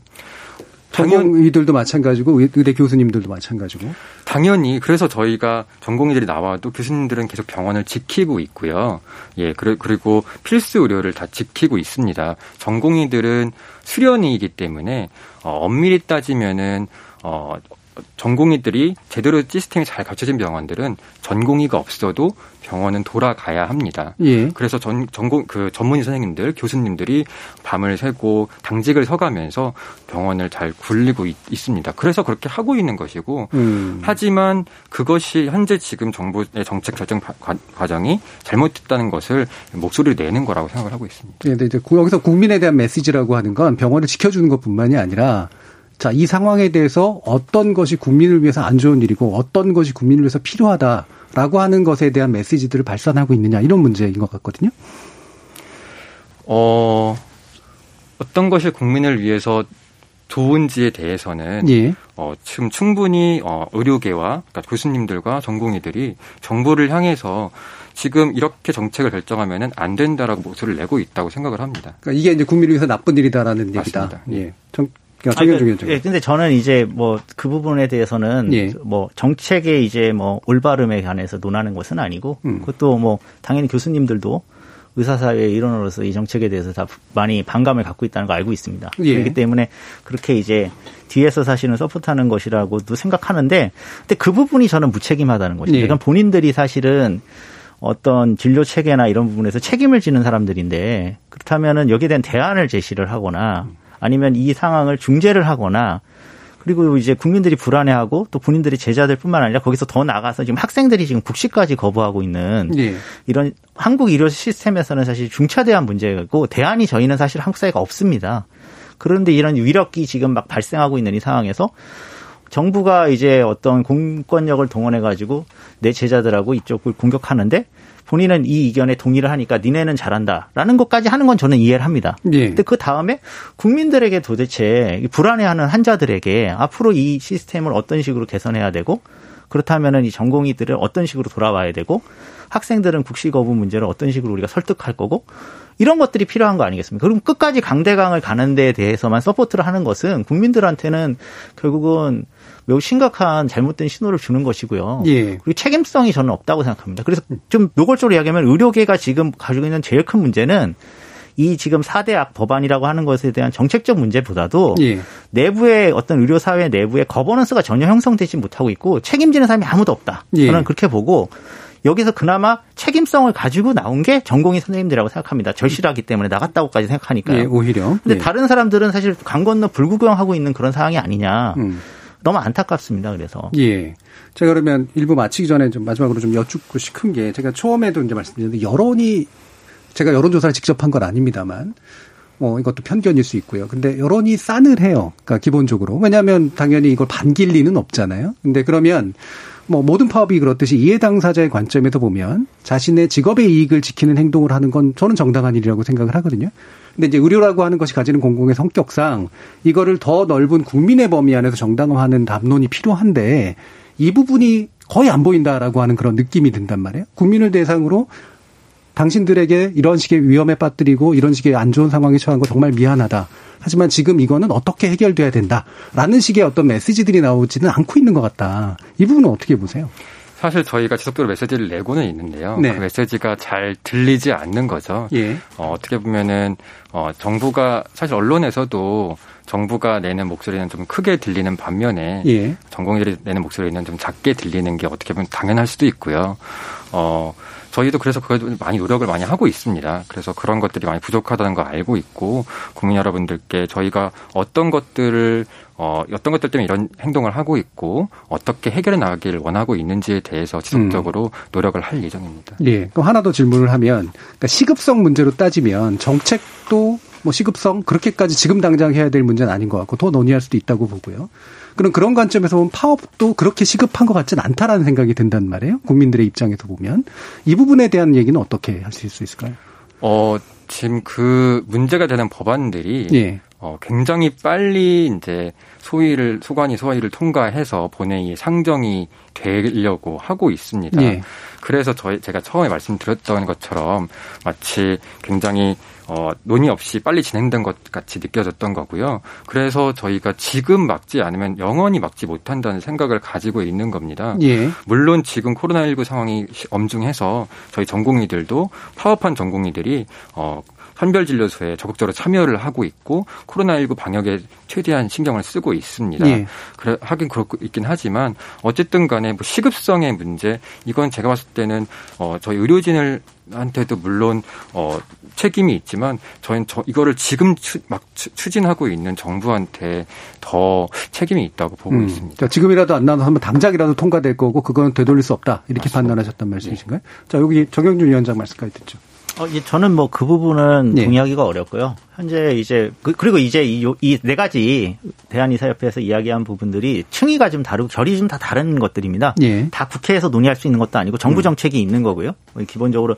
전공의들도 마찬가지고 의대 교수님들도 마찬가지고. 당연히 그래서 저희가 전공의들이 나와도 교수님들은 계속 병원을 지키고 있고요. 예, 그리고 필수 의료를 다 지키고 있습니다. 전공의들은 수련이기 때문에 어, 엄밀히 따지면은 어 전공의들이 제대로 시스템이 잘 갖춰진 병원들은 전공의가 없어도 병원은 돌아가야 합니다. 예. 그래서 전 전공 그 전문의 선생님들, 교수님들이 밤을 새고 당직을 서가면서 병원을 잘 굴리고 있, 습니다 그래서 그렇게 하고 있는 것이고 음. 하지만 그것이 현재 지금 정부의 정책 결정 과정이 잘못됐다는 것을 목소리를 내는 거라고 생각을 하고 있습니다. 네, 네, 이제 여기서 국민에 대한 메시지라고 하는 건 병원을 지켜주는 것뿐만이 아니라 자, 이 상황에 대해서 어떤 것이 국민을 위해서 안 좋은 일이고 어떤 것이 국민을 위해서 필요하다라고 하는 것에 대한 메시지들을 발산하고 있느냐 이런 문제인 것 같거든요. 어, 어떤 것이 국민을 위해서 좋은지에 대해서는 예. 어, 지금 충분히 어, 의료계와 그러니까 교수님들과 전공의들이 정부를 향해서 지금 이렇게 정책을 결정하면은 안 된다라고 목소리를 내고 있다고 생각을 합니다. 그러니까 이게 이제 국민을 위해서 나쁜 일이다라는 맞습니다. 얘기다. 예. 정, 그러니까 아, 그, 예, 근데 저는 이제 뭐 그 부분에 대해서는 예. 뭐 정책의 이제 뭐 올바름에 관해서 논하는 것은 아니고 음. 그것도 뭐 당연히 교수님들도 의사사회의 일원으로서 이 정책에 대해서 다 많이 반감을 갖고 있다는 거 알고 있습니다. 예. 그렇기 때문에 그렇게 이제 뒤에서 사실은 서포트하는 것이라고도 생각하는데 근데 그 부분이 저는 무책임하다는 것이죠. 예. 그러니까 본인들이 사실은 어떤 진료 체계나 이런 부분에서 책임을 지는 사람들인데 그렇다면은 여기에 대한 대안을 제시를 하거나 아니면 이 상황을 중재를 하거나 그리고 이제 국민들이 불안해하고 또 본인들이 제자들뿐만 아니라 거기서 더 나가서 지금 학생들이 지금 국시까지 거부하고 있는 예. 이런 한국 의료 시스템에서는 사실 중차대한 문제고 대안이 저희는 사실 한국 사회가 없습니다. 그런데 이런 위력이 지금 막 발생하고 있는 이 상황에서 정부가 이제 어떤 공권력을 동원해 가지고 내 제자들하고 이쪽을 공격하는데 본인은 이 의견에 동의를 하니까 니네는 잘한다라는 것까지 하는 건 저는 이해를 합니다. 예. 근데 그 다음에 국민들에게 도대체 불안해하는 환자들에게 앞으로 이 시스템을 어떤 식으로 개선해야 되고 그렇다면은 이 전공의들을 어떤 식으로 돌아와야 되고 학생들은 국시 거부 문제를 어떤 식으로 우리가 설득할 거고 이런 것들이 필요한 거 아니겠습니까? 그럼 끝까지 강대강을 가는 데에 대해서만 support를 하는 것은 국민들한테는 결국은 매우 심각한 잘못된 신호를 주는 것이고요. 예. 그리고 책임성이 저는 없다고 생각합니다. 그래서 좀 노골적으로 이야기하면 의료계가 지금 가지고 있는 제일 큰 문제는 이 지금 4대 악 법안이라고 하는 것에 대한 정책적 문제보다도 예. 내부의 어떤 의료사회 내부의 거버넌스가 전혀 형성되지 못하고 있고 책임지는 사람이 아무도 없다. 예. 저는 그렇게 보고 여기서 그나마 책임성을 가지고 나온 게 전공의 선생님들이라고 생각합니다. 절실하기 때문에 나갔다고까지 생각하니까요. 예, 오히려. 근데 예. 다른 사람들은 사실 강 건너 불구경하고 있는 그런 상황이 아니냐. 음. 너무 안타깝습니다. 그래서. 예. 제가 그러면 일부 마치기 전에 좀 마지막으로 좀 여쭙고 싶은 게 제가 처음에도 이제 말씀드렸는데 여론이 제가 여론조사를 직접 한 건 아닙니다만 뭐 이것도 편견일 수 있고요. 근데 여론이 싸늘해요. 그러니까 기본적으로. 왜냐하면 당연히 이걸 반길 리는 없잖아요. 근데 그러면 뭐 모든 파업이 그렇듯이 이해 당사자의 관점에서 보면 자신의 직업의 이익을 지키는 행동을 하는 건 저는 정당한 일이라고 생각을 하거든요. 근데 이제 의료라고 하는 것이 가지는 공공의 성격상 이거를 더 넓은 국민의 범위 안에서 정당화하는 담론이 필요한데 이 부분이 거의 안 보인다라고 하는 그런 느낌이 든단 말이에요. 국민을 대상으로 당신들에게 이런 식의 위험에 빠뜨리고 이런 식의 안 좋은 상황에 처한 거 정말 미안하다. 하지만 지금 이거는 어떻게 해결돼야 된다라는 식의 어떤 메시지들이 나오지는 않고 있는 것 같다. 이 부분은 어떻게 보세요? 사실 저희가 지속적으로 메시지를 내고는 있는데요. 네. 그 메시지가 잘 들리지 않는 거죠. 예. 어, 어떻게 보면은 어, 정부가 사실 언론에서도 정부가 내는 목소리는 좀 크게 들리는 반면에 예. 전공의들이 내는 목소리는 좀 작게 들리는 게 어떻게 보면 당연할 수도 있고요. 어, 저희도 그래서 그걸 많이 노력을 많이 하고 있습니다. 그래서 그런 것들이 많이 부족하다는 걸 알고 있고 국민 여러분들께 저희가 어떤 것들을 어, 어떤 것들 때문에 이런 행동을 하고 있고 어떻게 해결해 나가기를 원하고 있는지에 대해서 지속적으로 음. 노력을 할 예정입니다. 예. 그럼 하나 더 질문을 하면 그러니까 시급성 문제로 따지면 정책도 뭐 시급성 그렇게까지 지금 당장 해야 될 문제는 아닌 것 같고 더 논의할 수도 있다고 보고요. 그럼 그런 관점에서 보면 파업도 그렇게 시급한 것 같지는 않다라는 생각이 든단 말이에요. 국민들의 입장에서 보면 이 부분에 대한 얘기는 어떻게 하실 수 있을까요? 어 지금 그 문제가 되는 법안들이 예. 어, 굉장히 빨리 이제 소위를 소관이 소위를 통과해서 본회의 상정이 되려고 하고 있습니다. 예. 그래서 저희 제가 처음에 말씀드렸던 것처럼 마치 굉장히 어, 논의 없이 빨리 진행된 것 같이 느껴졌던 거고요. 그래서 저희가 지금 막지 않으면 영원히 막지 못한다는 생각을 가지고 있는 겁니다. 예. 물론 지금 코로나19 상황이 엄중해서 저희 전공의들도 파업한 전공의들이 어, 선별진료소에 적극적으로 참여를 하고 있고 코로나19 방역에 최대한 신경을 쓰고 있습니다. 예. 그래 하긴 그렇고 있긴 하지만 어쨌든 간에 뭐 시급성의 문제 이건 제가 봤을 때는 어 저희 의료진을 한테도 물론 어 책임이 있지만 저희는 저 이거를 지금 추, 막 추진하고 있는 정부한테 더 책임이 있다고 보고 음. 있습니다. 자, 지금이라도 안 한번 당장이라도 통과될 거고 그건 되돌릴 수 없다 이렇게 맞습니다. 판단하셨단 말씀이신가요? 네. 자 여기 정영준 위원장 말씀까지 듣죠. 어, 예, 저는 뭐 그 부분은 네. 동의하기가 어렵고요. 현재 이제 그, 리고 이제 이네 가지 대한이사협회에서 이야기한 부분들이 층위가 좀 다르고 결이 좀 다 다른 것들입니다. 네. 다 국회에서 논의할 수 있는 것도 아니고 정부 음. 정책이 음. 있는 거고요. 기본적으로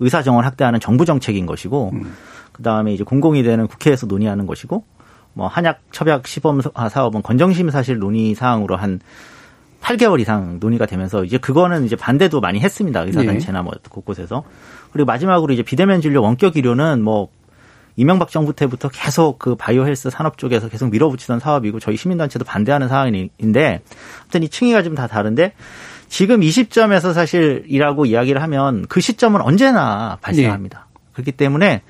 의사 정원 확대하는 정부 정책인 것이고 음. 그다음에 이제 공공이 되는 국회에서 논의하는 것이고 뭐 한약 첩약 시범 사업은 건정심 사실 논의 사항으로 한 8개월 이상 논의가 되면서 이제 그거는 이제 반대도 많이 했습니다. 의사단체나 뭐 곳곳에서. 그리고 마지막으로 이제 비대면 진료 원격 의료는 뭐 이명박 정부 때부터 계속 그 바이오 헬스 산업 쪽에서 계속 밀어붙이던 사업이고 저희 시민단체도 반대하는 상황인데 아무튼 이 층위가 좀 다 다른데 지금 이 시점에서 사실 이라고 이야기를 하면 그 시점은 언제나 발생합니다. 네. 그렇기 때문에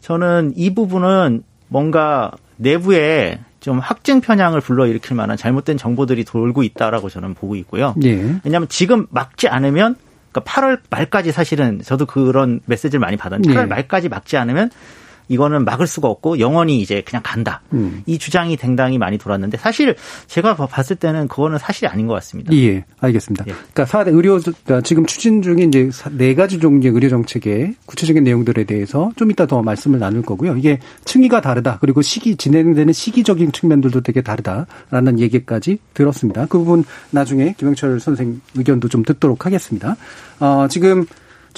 저는 이 부분은 뭔가 내부에 좀 확증 편향을 불러일으킬 만한 잘못된 정보들이 돌고 있다라고 저는 보고 있고요. 네. 왜냐하면 지금 막지 않으면 그러니까 8월 말까지 사실은 저도 그런 메시지를 많이 받았는데 8월 말까지 막지 않으면 이거는 막을 수가 없고 영원히 이제 그냥 간다. 음. 이 주장이 굉장히 많이 돌았는데 사실 제가 봤을 때는 그거는 사실이 아닌 것 같습니다. 예, 알겠습니다. 예. 그러니까 4대 의료 그러니까 지금 추진 중인 이제 네 가지 종류의 의료 정책의 구체적인 내용들에 대해서 좀 이따 더 말씀을 나눌 거고요. 이게 층위가 다르다. 그리고 시기 진행되는 시기적인 측면들도 되게 다르다라는 얘기까지 들었습니다. 그 부분 나중에 김영철 선생 의견도 좀 듣도록 하겠습니다. 어, 지금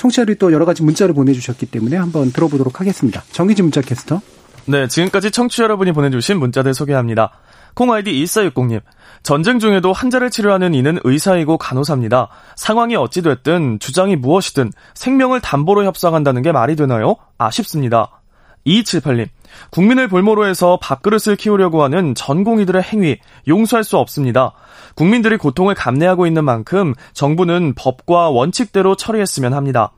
청취자들이 또 여러 가지 문자를 보내주셨기 때문에 한번 들어보도록 하겠습니다. 정기진 문자 캐스터. 네, 지금까지 청취자 여러분이 보내주신 문자들 소개합니다. 콩 아이디 1460님. 전쟁 중에도 환자를 치료하는 이는 의사이고 간호사입니다. 상황이 어찌됐든 주장이 무엇이든 생명을 담보로 협상한다는 게 말이 되나요? 아쉽습니다. 2278님. 국민을 볼모로 해서 밥그릇을 키우려고 하는 전공의들의 행위 용서할 수 없습니다. 국민들이 고통을 감내하고 있는 만큼 정부는 법과 원칙대로 처리했으면 합니다.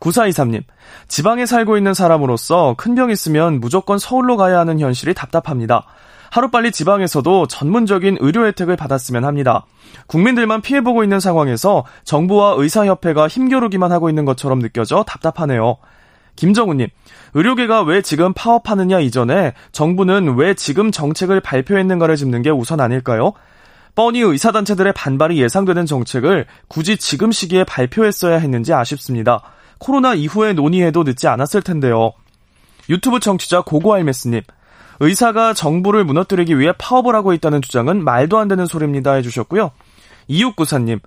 9423님, 지방에 살고 있는 사람으로서 큰 병 있으면 무조건 서울로 가야 하는 현실이 답답합니다. 하루빨리 지방에서도 전문적인 의료 혜택을 받았으면 합니다. 국민들만 피해보고 있는 상황에서 정부와 의사협회가 힘겨루기만 하고 있는 것처럼 느껴져 답답하네요. 김정우님, 의료계가 왜 지금 파업하느냐 이전에 정부는 왜 지금 정책을 발표했는가를 짚는 게 우선 아닐까요? 뻔히 의사단체들의 반발이 예상되는 정책을 굳이 지금 시기에 발표했어야 했는지 아쉽습니다. 코로나 이후에 논의해도 늦지 않았을 텐데요. 유튜브 청취자 고고알메스님, 의사가 정부를 무너뜨리기 위해 파업을 하고 있다는 주장은 말도 안 되는 소리입니다 해주셨고요. 이육구사님,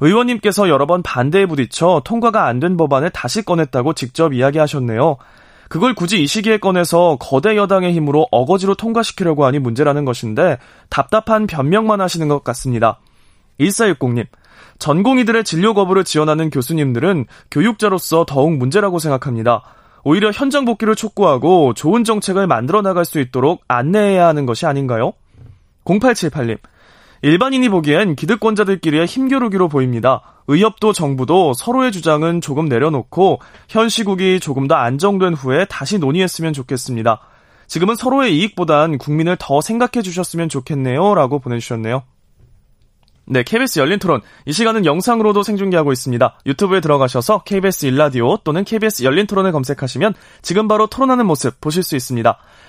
의원님께서 여러 번 반대에 부딪혀 통과가 안 된 법안을 다시 꺼냈다고 직접 이야기하셨네요. 그걸 굳이 이 시기에 꺼내서 거대 여당의 힘으로 어거지로 통과시키려고 하니 문제라는 것인데 답답한 변명만 하시는 것 같습니다. 1460님, 전공의들의 진료 거부를 지원하는 교수님들은 교육자로서 더욱 문제라고 생각합니다. 오히려 현장 복귀를 촉구하고 좋은 정책을 만들어 나갈 수 있도록 안내해야 하는 것이 아닌가요? 0878님, 일반인이 보기엔 기득권자들끼리의 힘겨루기로 보입니다. 의협도 정부도 서로의 주장은 조금 내려놓고 현 시국이 조금 더 안정된 후에 다시 논의했으면 좋겠습니다. 지금은 서로의 이익보단 국민을 더 생각해 주셨으면 좋겠네요. 라고 보내주셨네요. 네, KBS 열린 토론. 이 시간은 영상으로도 생중계하고 있습니다. 유튜브에 들어가셔서 KBS 일라디오 또는 KBS 열린 토론을 검색하시면 지금 바로 토론하는 모습 보실 수 있습니다.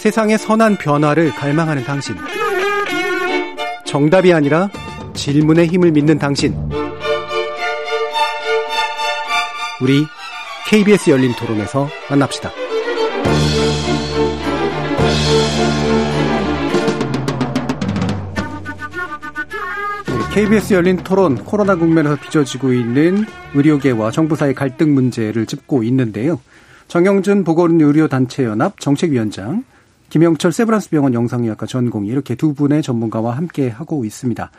세상의 선한 변화를 갈망하는 당신. 정답이 아니라 질문의 힘을 믿는 당신. 우리 KBS 열린 토론에서 만납시다. KBS 열린 토론 코로나 국면에서 빚어지고 있는 의료계와 정부 사이 갈등 문제를 짚고 있는데요. 정영준 보건의료단체연합 정책위원장, 김영철 세브란스 병원 영상의학과 전공의 이렇게 두 분의 전문가와 함께 하고 있습니다.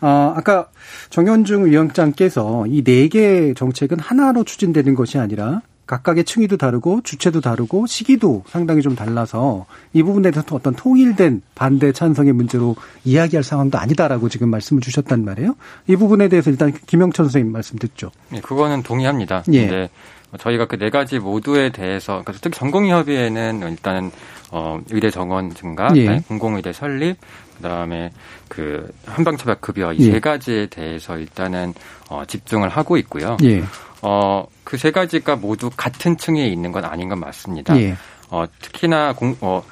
아, 아까 정현중 위원장께서 이 네개 정책은 하나로 추진되는 것이 아니라 각각의 층위도 다르고 주체도 다르고 시기도 상당히 좀 달라서 이 부분에 대해서 어떤 통일된 반대 찬성의 문제로 이야기할 상황도 아니다라고 지금 말씀을 주셨단 말이에요. 이 부분에 대해서 일단 김영철 선생님 말씀 듣죠. 네, 그거는 동의합니다. 예. 근데 저희가 그 네 가지 모두에 대해서 그러니까 특히 전공의협의회는 일단은 어 의대 정원 증가, 예. 공공의대 설립, 그다음에 그 한방처박 급여 이세 예. 가지에 대해서 일단은 어 집중을 하고 있고요. 예. 어 그 세 가지가 모두 같은 층에 있는 건 아닌 건 맞습니다. 예. 어 특히나 공, 어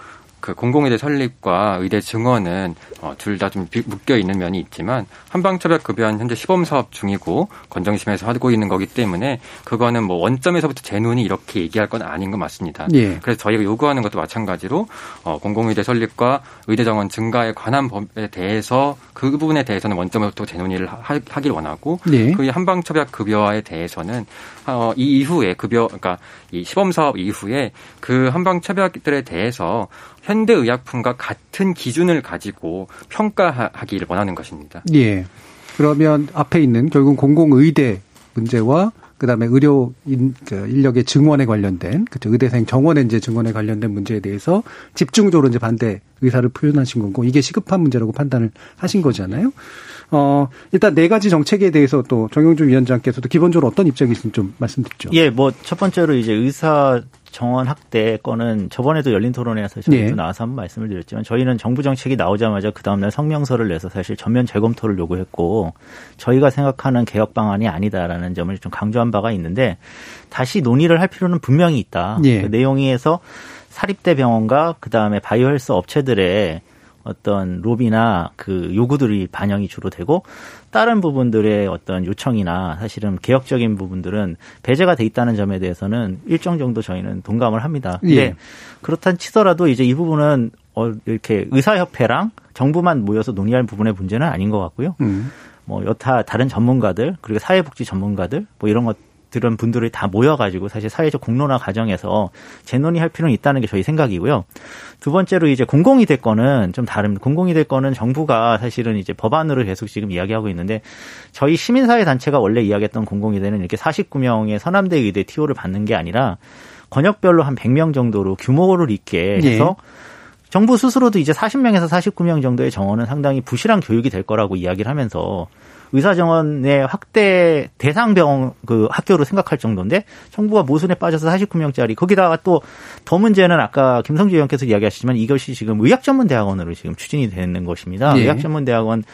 그 공공의대 설립과 의대 증원은 어, 둘 다 좀 묶여 있는 면이 있지만 한방차별 급여는 현재 시범 사업 중이고 건정심에서 하고 있는 거기 때문에 그거는 뭐 원점에서부터 제 눈이 이렇게 얘기할 건 아닌 것 맞습니다. 예. 그래서 저희가 요구하는 것도 마찬가지로 어, 공공의대 설립과 의대 정원 증가에 관한 법에 대해서 그 부분에 대해서는 원점에서부터 재논의를 하길 원하고 예. 그 한방차별 급여에 대해서는 어, 이 이후에 급여 그러니까 이 시범 사업 이후에 그 한방차별들에 대해서 현대의약품과 같은 기준을 가지고 평가하기를 원하는 것입니다. 예. 그러면 앞에 있는 결국 공공의대 문제와 그다음에 의료 인, 그 인력의 증원에 관련된 그죠 의대생 정원의 이제 증원에 관련된 문제에 대해서 집중적으로 이제 반대 의사를 표현하신 거고 이게 시급한 문제라고 판단을 하신 거잖아요. 어, 일단 네 가지 정책에 대해서 또 정영주 위원장께서도 기본적으로 어떤 입장이신지 좀 말씀 드리죠. 예, 뭐 첫 번째로 이제 의사 정원 확대 건은 저번에도 열린 토론회에서 저희도 네. 나와서 한번 말씀을 드렸지만 저희는 정부 정책이 나오자마자 그 다음날 성명서를 내서 사실 전면 재검토를 요구했고 저희가 생각하는 개혁 방안이 아니다라는 점을 좀 강조한 바가 있는데 다시 논의를 할 필요는 분명히 있다. 네. 그 내용에서 사립대 병원과 그 다음에 바이오헬스 업체들의 어떤 로비나 그 요구들이 반영이 주로 되고 다른 부분들의 어떤 요청이나 사실은 개혁적인 부분들은 배제가 돼 있다는 점에 대해서는 일정 정도 저희는 동감을 합니다. 근데 예. 그렇단 치더라도 이제 이 부분은 어 이렇게 의사협회랑 정부만 모여서 논의할 부분의 문제는 아닌 것 같고요. 음. 뭐 여타 다른 전문가들 그리고 사회복지 전문가들 뭐 이런 것 들은 분들이 다 모여가지고 사실 사회적 공론화 과정에서 재논의할 필요는 있다는 게 저희 생각이고요. 두 번째로 이제 공공이 될 거는 좀 다릅니다. 공공이 될 거는 정부가 사실은 이제 법안으로 계속 지금 이야기하고 있는데 저희 시민사회 단체가 원래 이야기했던 공공의대는 이렇게 49명의 서남대 의대 TO를 받는 게 아니라 권역별로 한 100명 정도로 규모를 있게 해서 예. 정부 스스로도 이제 40명에서 49명 정도의 정원은 상당히 부실한 교육이 될 거라고 이야기를 하면서 의사 정원의 확대 대상 병원 그 학교로 생각할 정도인데 정부가 모순에 빠져서 49명짜리 거기다가 또 더 문제는 아까 김성주 의원께서 이야기하시지만 이것이 지금 의학 전문 대학원으로 지금 추진이 되는 것입니다. 네. 의학 전문 대학원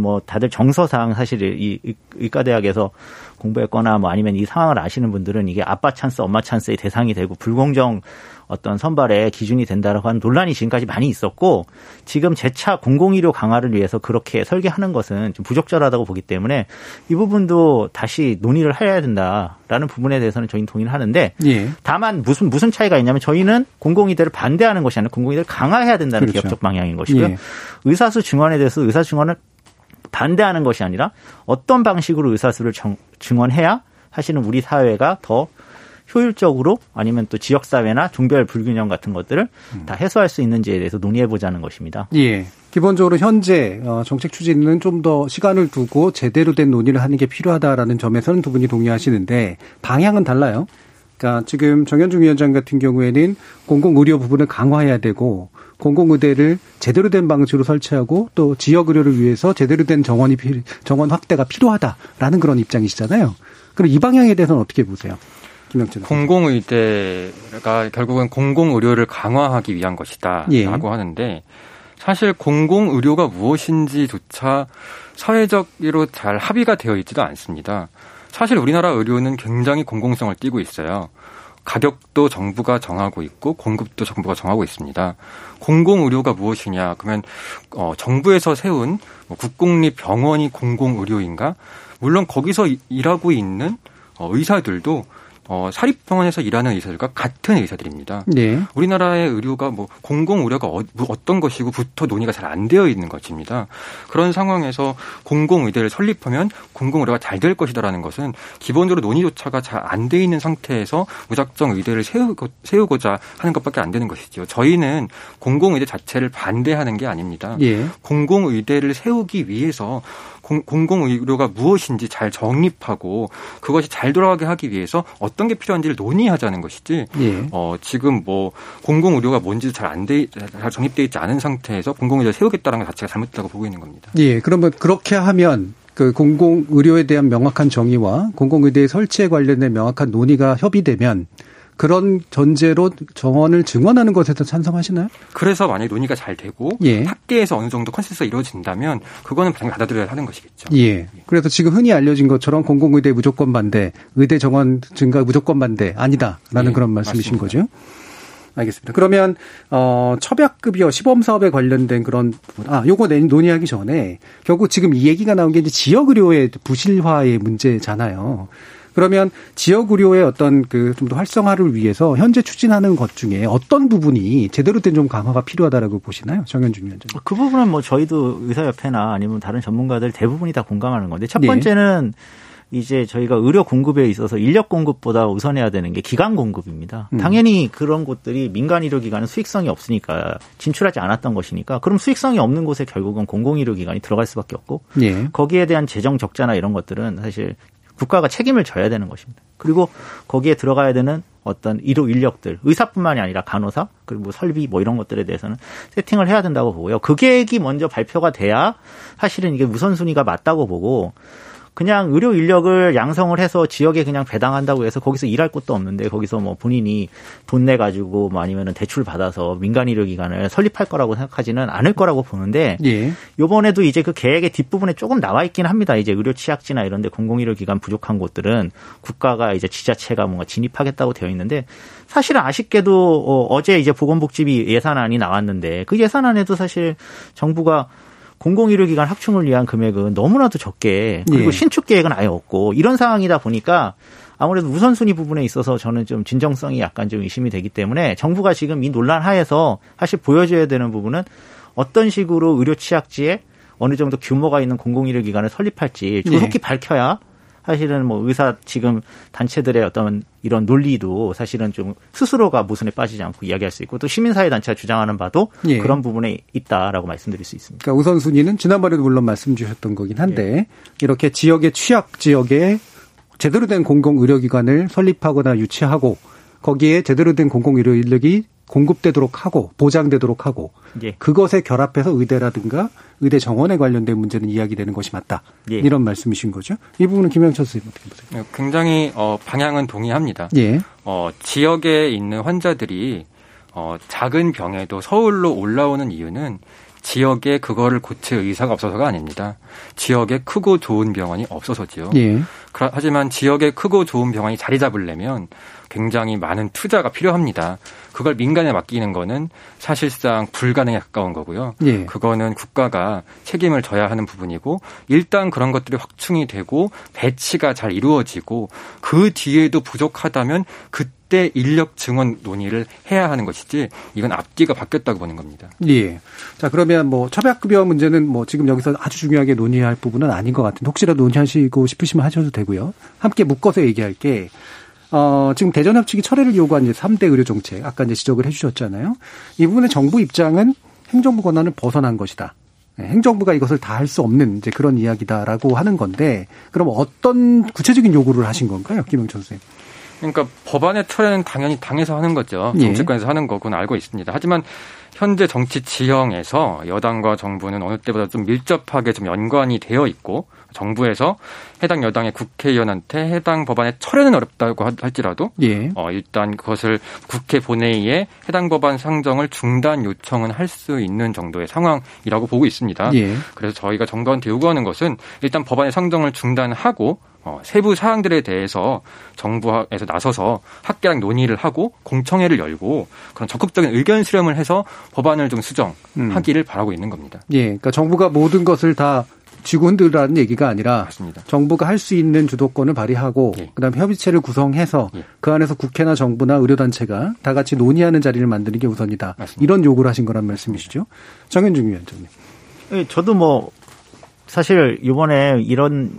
뭐 다들 정서상 사실 이 의과대학에서 공부했거나 뭐 아니면 이 상황을 아시는 분들은 이게 아빠 찬스, 엄마 찬스의 대상이 되고 불공정 어떤 선발의 기준이 된다라고 하는 논란이 지금까지 많이 있었고 지금 재차 공공의료 강화를 위해서 그렇게 설계하는 것은 좀 부적절하다고 보기 때문에 이 부분도 다시 논의를 해야 된다라는 부분에 대해서는 저희는 동의를 하는데 예. 다만 무슨 무슨 차이가 있냐면 저희는 공공의대를 반대하는 것이 아니라 공공의대를 강화해야 된다는 그렇죠. 기업적 방향인 것이고요. 예. 의사수 증원에 대해서 의사 증원을 반대하는 것이 아니라 어떤 방식으로 의사수를 정, 증원해야 사실은 우리 사회가 더 효율적으로 아니면 또 지역사회나 종별 불균형 같은 것들을 음. 다 해소할 수 있는지에 대해서 논의해 보자는 것입니다. 예. 기본적으로 현재 어, 정책 추진은 좀 더 시간을 두고 제대로 된 논의를 하는 게 필요하다라는 점에서는 두 분이 동의하시는데 방향은 달라요. 그러니까 지금 정현중 위원장 같은 경우에는 공공의료 부분을 강화해야 되고 공공의대를 제대로 된 방식으로 설치하고 또 지역 의료를 위해서 제대로 된 정원이 정원 확대가 필요하다라는 그런 입장이시잖아요. 그럼 이 방향에 대해서는 어떻게 보세요? 김영철 공공의대가 결국은 공공의료를 강화하기 위한 것이다라고 예. 하는데 사실 공공의료가 무엇인지조차 사회적으로 잘 합의가 되어 있지도 않습니다. 사실 우리나라 의료는 굉장히 공공성을 띠고 있어요. 가격도 정부가 정하고 있고 공급도 정부가 정하고 있습니다. 공공 의료가 무엇이냐? 그러면 어, 정부에서 세운 뭐 국공립 병원이 공공 의료인가? 물론 거기서 일하고 있는 어, 의사들도 어, 사립병원에서 일하는 의사들과 같은 의사들입니다. 네. 우리나라의 의료가 뭐 공공 의료가 어, 뭐떤 것이고부터 논의가 잘 안 되어 있는 것입니다. 그런 상황에서 공공 의대를 설립하면 공공 의료가 잘 될 것이다라는 것은 기본적으로 논의조차가 잘 안 돼 있는 상태에서 무작정 의대를 세우고, 세우고자 하는 것밖에 안 되는 것이죠. 저희는 공공 의대 자체를 반대하는 게 아닙니다. 예. 공공 의대를 세우기 위해서 공공의료가 무엇인지 잘 정립하고 그것이 잘 돌아가게 하기 위해서 어떤 게 필요한지를 논의하자는 것이지. 예. 어, 지금 뭐 공공의료가 뭔지 잘안 돼, 잘 정립되어 있지 않은 상태에서 공공의료 세우겠다는 것 자체가 잘못됐다고 보고 있는 겁니다. 예. 그러면 그렇게 하면 그 공공의료에 대한 명확한 정의와 공공의대 설치에 관련된 명확한 논의가 협의되면 그런 전제로 정원을 증원하는 것에서 찬성하시나요? 그래서 만약에 논의가 잘 되고 예. 학계에서 어느 정도 consensus가 이루어진다면 그거는 당연히 받아들여야 하는 것이겠죠. 예. 그래서 지금 흔히 알려진 것처럼 공공의대 무조건 반대, 의대 정원 증가 무조건 반대 아니다라는 예. 그런 말씀이신 맞습니다. 거죠. 알겠습니다. 그러면 어 처벽급여 시범 사업에 관련된 그런 부분 아 요거 논의하기 전에 결국 지금 이 얘기가 나온 게 이제 지역 의료의 부실화의 문제잖아요. 그러면 지역 의료의 어떤 그 좀 더 활성화를 위해서 현재 추진하는 것 중에 어떤 부분이 제대로 된 좀 강화가 필요하다라고 보시나요? 정현준 위원장님. 그 부분은 뭐 저희도 의사협회나 아니면 다른 전문가들 대부분이 다 공감하는 건데 첫 번째는 네. 이제 저희가 의료 공급에 있어서 인력 공급보다 우선해야 되는 게 기관 공급입니다. 음. 당연히 그런 곳들이 민간 의료 기관은 수익성이 없으니까 진출하지 않았던 것이니까 그럼 수익성이 없는 곳에 결국은 공공 의료 기관이 들어갈 수밖에 없고 예. 거기에 대한 재정 적자나 이런 것들은 사실 국가가 책임을 져야 되는 것입니다. 그리고 거기에 들어가야 되는 어떤 의료 인력들, 의사뿐만이 아니라 간호사, 그리고 뭐 설비 뭐 이런 것들에 대해서는 세팅을 해야 된다고 보고요. 그 계획이 먼저 발표가 돼야 사실은 이게 우선순위가 맞다고 보고 그냥 의료 인력을 양성을 해서 지역에 그냥 배당한다고 해서 거기서 일할 곳도 없는데 거기서 뭐 본인이 돈 내 가지고 뭐 아니면은 대출 받아서 민간 의료 기관을 설립할 거라고 생각하지는 않을 거라고 보는데 예. 요번에도 이제 그 계획의 뒷부분에 조금 나와 있긴 합니다. 이제 의료 취약지나 이런 데 공공 의료 기관 부족한 곳들은 국가가 이제 지자체가 뭔가 진입하겠다고 되어 있는데 사실은 아쉽게도 어, 제 이제 보건복지비 예산안이 나왔는데 그 예산안에도 사실 정부가 공공의료 기관 확충을 위한 금액은 너무나도 적게 그리고 예. 신축 계획은 아예 없고 이런 상황이다 보니까 아무래도 우선순위 부분에 있어서 저는 좀 진정성이 약간 좀 의심이 되기 때문에 정부가 지금 이 논란 하에서 사실 보여줘야 되는 부분은 어떤 식으로 의료 취약지에 어느 정도 규모가 있는 공공의료 기관을 설립할지 조속히 예. 밝혀야 사실은 뭐 의사 지금 단체들의 어떤 이런 논리도 사실은 좀 스스로가 모순에 빠지지 않고 이야기할 수 있고 또 시민사회 단체가 주장하는 바도 예. 그런 부분에 있다라고 말씀드릴 수 있습니다. 그러니까 우선순위는 지난번에도 물론 말씀 주셨던 거긴 한데 예. 이렇게 지역의 취약 지역에 제대로 된 공공 의료기관을 설립하거나 유치하고 거기에 제대로 된 공공 의료 인력이 공급되도록 하고 보장되도록 하고 예. 그것에 결합해서 의대라든가 의대 정원에 관련된 문제는 이야기되는 것이 맞다. 예. 이런 말씀이신 거죠. 이 부분은 김영철 선생님 어떻게 보세요? 네, 굉장히 어, 방향은 동의합니다. 예. 어, 지역에 있는 환자들이 어, 작은 병에도 서울로 올라오는 이유는 지역에 그거를 고칠 의사가 없어서가 아닙니다. 지역에 크고 좋은 병원이 없어서지요. 예. 하지만 지역에 크고 좋은 병원이 자리 잡으려면 굉장히 많은 투자가 필요합니다. 그걸 민간에 맡기는 거는 사실상 불가능에 가까운 거고요. 예. 그거는 국가가 책임을 져야 하는 부분이고 일단 그런 것들이 확충이 되고 배치가 잘 이루어지고 그 뒤에도 부족하다면 그 때 인력 증원 논의를 해야 하는 것이지 이건 앞뒤가 바뀌었다고 보는 겁니다. 예. 자 그러면 뭐 처박급여 문제는 뭐 지금 여기서 아주 중요하게 논의할 부분은 아닌 것 같은데 혹시라도 논의하시고 싶으시면 하셔도 되고요. 함께 묶어서 얘기할 게. 어, 지금 대전협 측이 철회를 요구한 이제 3대 의료 정책, 아까 이제 지적을 해 주셨잖아요. 이 부분에 정부 입장은 행정부 권한을 벗어난 것이다. 네, 행정부가 이것을 다 할 수 없는 이제 그런 이야기다라고 하는 건데, 그럼 어떤 구체적인 요구를 하신 건가요, 김영천 선생님? 그러니까 법안의 철회는 당연히 당에서 하는 거죠. 예. 정치권에서 예. 하는 거고는 알고 있습니다. 하지만 현재 정치 지형에서 여당과 정부는 어느 때보다 좀 밀접하게 좀 연관이 되어 있고 정부에서 해당 여당의 국회의원한테 해당 법안의 철회는 어렵다고 할지라도 예. 어, 일단 그것을 국회 본회의에 해당 법안 상정을 중단 요청은 할 수 있는 정도의 상황이라고 보고 있습니다. 예. 그래서 저희가 정부한테 요구하는 것은 일단 법안의 상정을 중단하고 어, 세부 사항들에 대해서 정부에서 나서서 학계랑 논의를 하고 공청회를 열고 그런 적극적인 의견 수렴을 해서 법안을 좀 수정하기를 음. 바라고 있는 겁니다. 예, 그러니까 정부가 모든 것을 다 쥐고 흔들라는 얘기가 아니라 맞습니다. 정부가 할 수 있는 주도권을 발휘하고 예. 그다음 협의체를 구성해서 예. 그 안에서 국회나 정부나 의료단체가 다 같이 논의하는 자리를 만드는 게 우선이다. 맞습니다. 이런 요구를 하신 거란 말씀이시죠? 정현중 위원장님. 예, 저도 뭐 사실 이번에 이런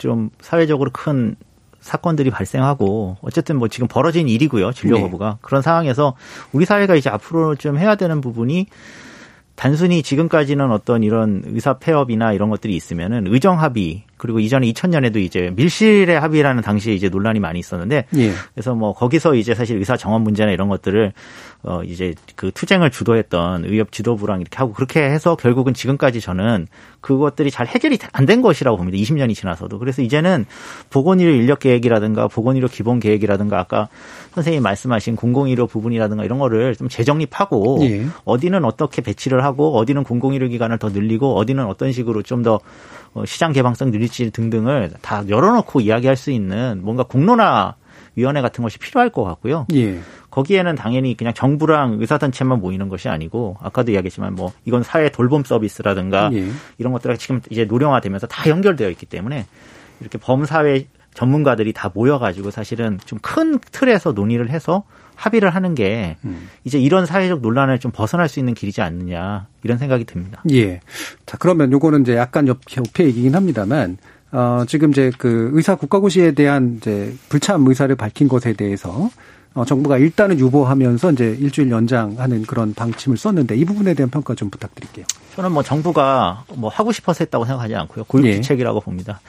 좀 사회적으로 큰 사건들이 발생하고 어쨌든 뭐 지금 벌어진 일이고요 진료 거부가 네. 그런 상황에서 우리 사회가 이제 앞으로 좀 해야 되는 부분이 단순히 지금까지는 어떤 이런 의사 폐업이나 이런 것들이 있으면은 의정 합의 그리고 이전에 2000년에도 이제 밀실의 합의라는 당시에 이제 논란이 많이 있었는데 예. 그래서 뭐 거기서 이제 사실 의사 정원 문제나 이런 것들을 어 이제 그 투쟁을 주도했던 의협 지도부랑 이렇게 하고 그렇게 해서 결국은 지금까지 저는 그것들이 잘 해결이 안 된 것이라고 봅니다. 20년이 지나서도. 그래서 이제는 보건의료 인력 계획이라든가 보건의료 기본 계획이라든가 아까 선생님이 말씀하신 공공의료 부분이라든가 이런 거를 좀 재정립하고 예. 어디는 어떻게 배치를 하고 어디는 공공의료 기관을 더 늘리고 어디는 어떤 식으로 좀더 어, 시장 개방성 늘릴지 등등을 다 열어놓고 이야기할 수 있는 뭔가 공론화 위원회 같은 것이 필요할 것 같고요. 예. 거기에는 당연히 그냥 정부랑 의사단체만 모이는 것이 아니고 아까도 이야기했지만 뭐 이건 사회 돌봄 서비스라든가 예. 이런 것들이 지금 이제 노령화되면서 다 연결되어 있기 때문에 이렇게 범사회 전문가들이 다 모여가지고 사실은 좀 큰 틀에서 논의를 해서 합의를 하는 게 음. 이제 이런 사회적 논란을 좀 벗어날 수 있는 길이지 않느냐 이런 생각이 듭니다. 예. 자 그러면 요거는 이제 약간 옆, 옆에 얘기긴 합니다만 어, 지금 이제 그 의사 국가고시에 대한 이제 불참 의사를 밝힌 것에 대해서 어, 정부가 일단은 유보하면서 이제 일주일 연장하는 그런 방침을 썼는데 이 부분에 대한 평가 좀 부탁드릴게요. 저는 뭐 정부가 뭐 하고 싶어서 했다고 생각하지 않고요. 고육책이라고 예. 봅니다.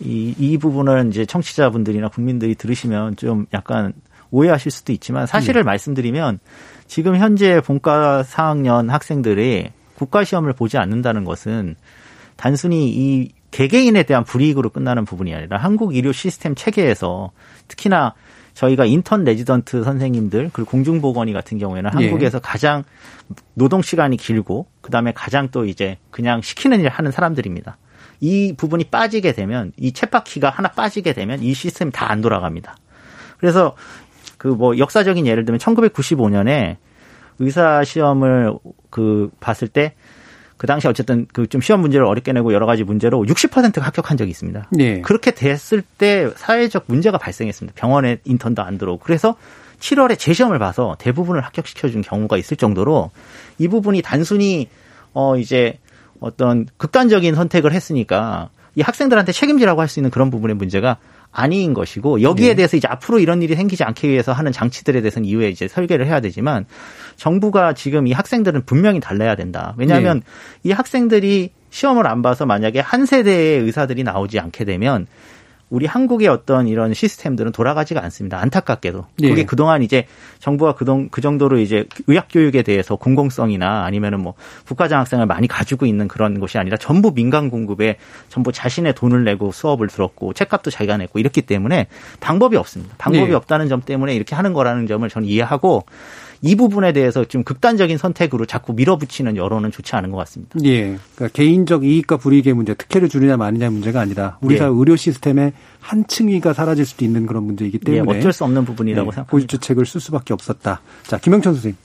이, 이 부분은 이제 청취자분들이나 국민들이 들으시면 좀 약간 오해하실 수도 있지만 사실을 네. 말씀드리면 지금 현재 본과 4학년 학생들이 국가시험을 보지 않는다는 것은 단순히 이 개개인에 대한 불이익으로 끝나는 부분이 아니라 한국 의료 시스템 체계에서 특히나 저희가 인턴 레지던트 선생님들 그리고 공중보건의 같은 경우에는 예. 한국에서 가장 노동 시간이 길고 그다음에 가장 또 이제 그냥 시키는 일 하는 사람들입니다. 이 부분이 빠지게 되면 이 챗바퀴가 하나 빠지게 되면 이 시스템이 다 안 돌아갑니다. 그래서 그 뭐 역사적인 예를 들면 1995년에 의사 시험을 그 봤을 때 그 당시 어쨌든 그 좀 시험 문제를 어렵게 내고 여러 가지 문제로 60%가 합격한 적이 있습니다. 네. 그렇게 됐을 때 사회적 문제가 발생했습니다. 병원에 인턴도 안 들어오고 그래서 7월에 재시험을 봐서 대부분을 합격시켜준 경우가 있을 정도로 이 부분이 단순히 어 이제 어떤 극단적인 선택을 했으니까 이 학생들한테 책임지라고 할 수 있는 그런 부분의 문제가 아닌 것이고 여기에 네. 대해서 이제 앞으로 이런 일이 생기지 않기 위해서 하는 장치들에 대해서는 이후에 이제 설계를 해야 되지만 정부가 지금 이 학생들은 분명히 달라야 된다. 왜냐하면 네. 이 학생들이 시험을 안 봐서 만약에 한 세대의 의사들이 나오지 않게 되면 우리 한국의 어떤 이런 시스템들은 돌아가지가 않습니다. 안타깝게도. 그게 네. 그동안 이제 정부가 그동 그 정도로 이제 의학 교육에 대해서 공공성이나 아니면은 뭐 국가장학생을 많이 가지고 있는 그런 것이 아니라 전부 민간 공급에 전부 자신의 돈을 내고 수업을 들었고 책값도 자기가 냈고 이렇기 때문에 방법이 없습니다. 방법이 네. 없다는 점 때문에 이렇게 하는 거라는 점을 저는 이해하고 이 부분에 대해서 좀 극단적인 선택으로 자꾸 밀어붙이는 여론은 좋지 않은 것 같습니다. 예. 그러니까 개인적 이익과 불이익의 문제, 특혜를 주느냐 마느냐 문제가 아니라 우리 사회 예. 의료 시스템의 한 층위가 사라질 수도 있는 그런 문제이기 예, 때문에 예, 어쩔 수 없는 부분이라고 예, 생각합니다. 고집주책을 쓸 수밖에 없었다. 자, 김영천 선생님.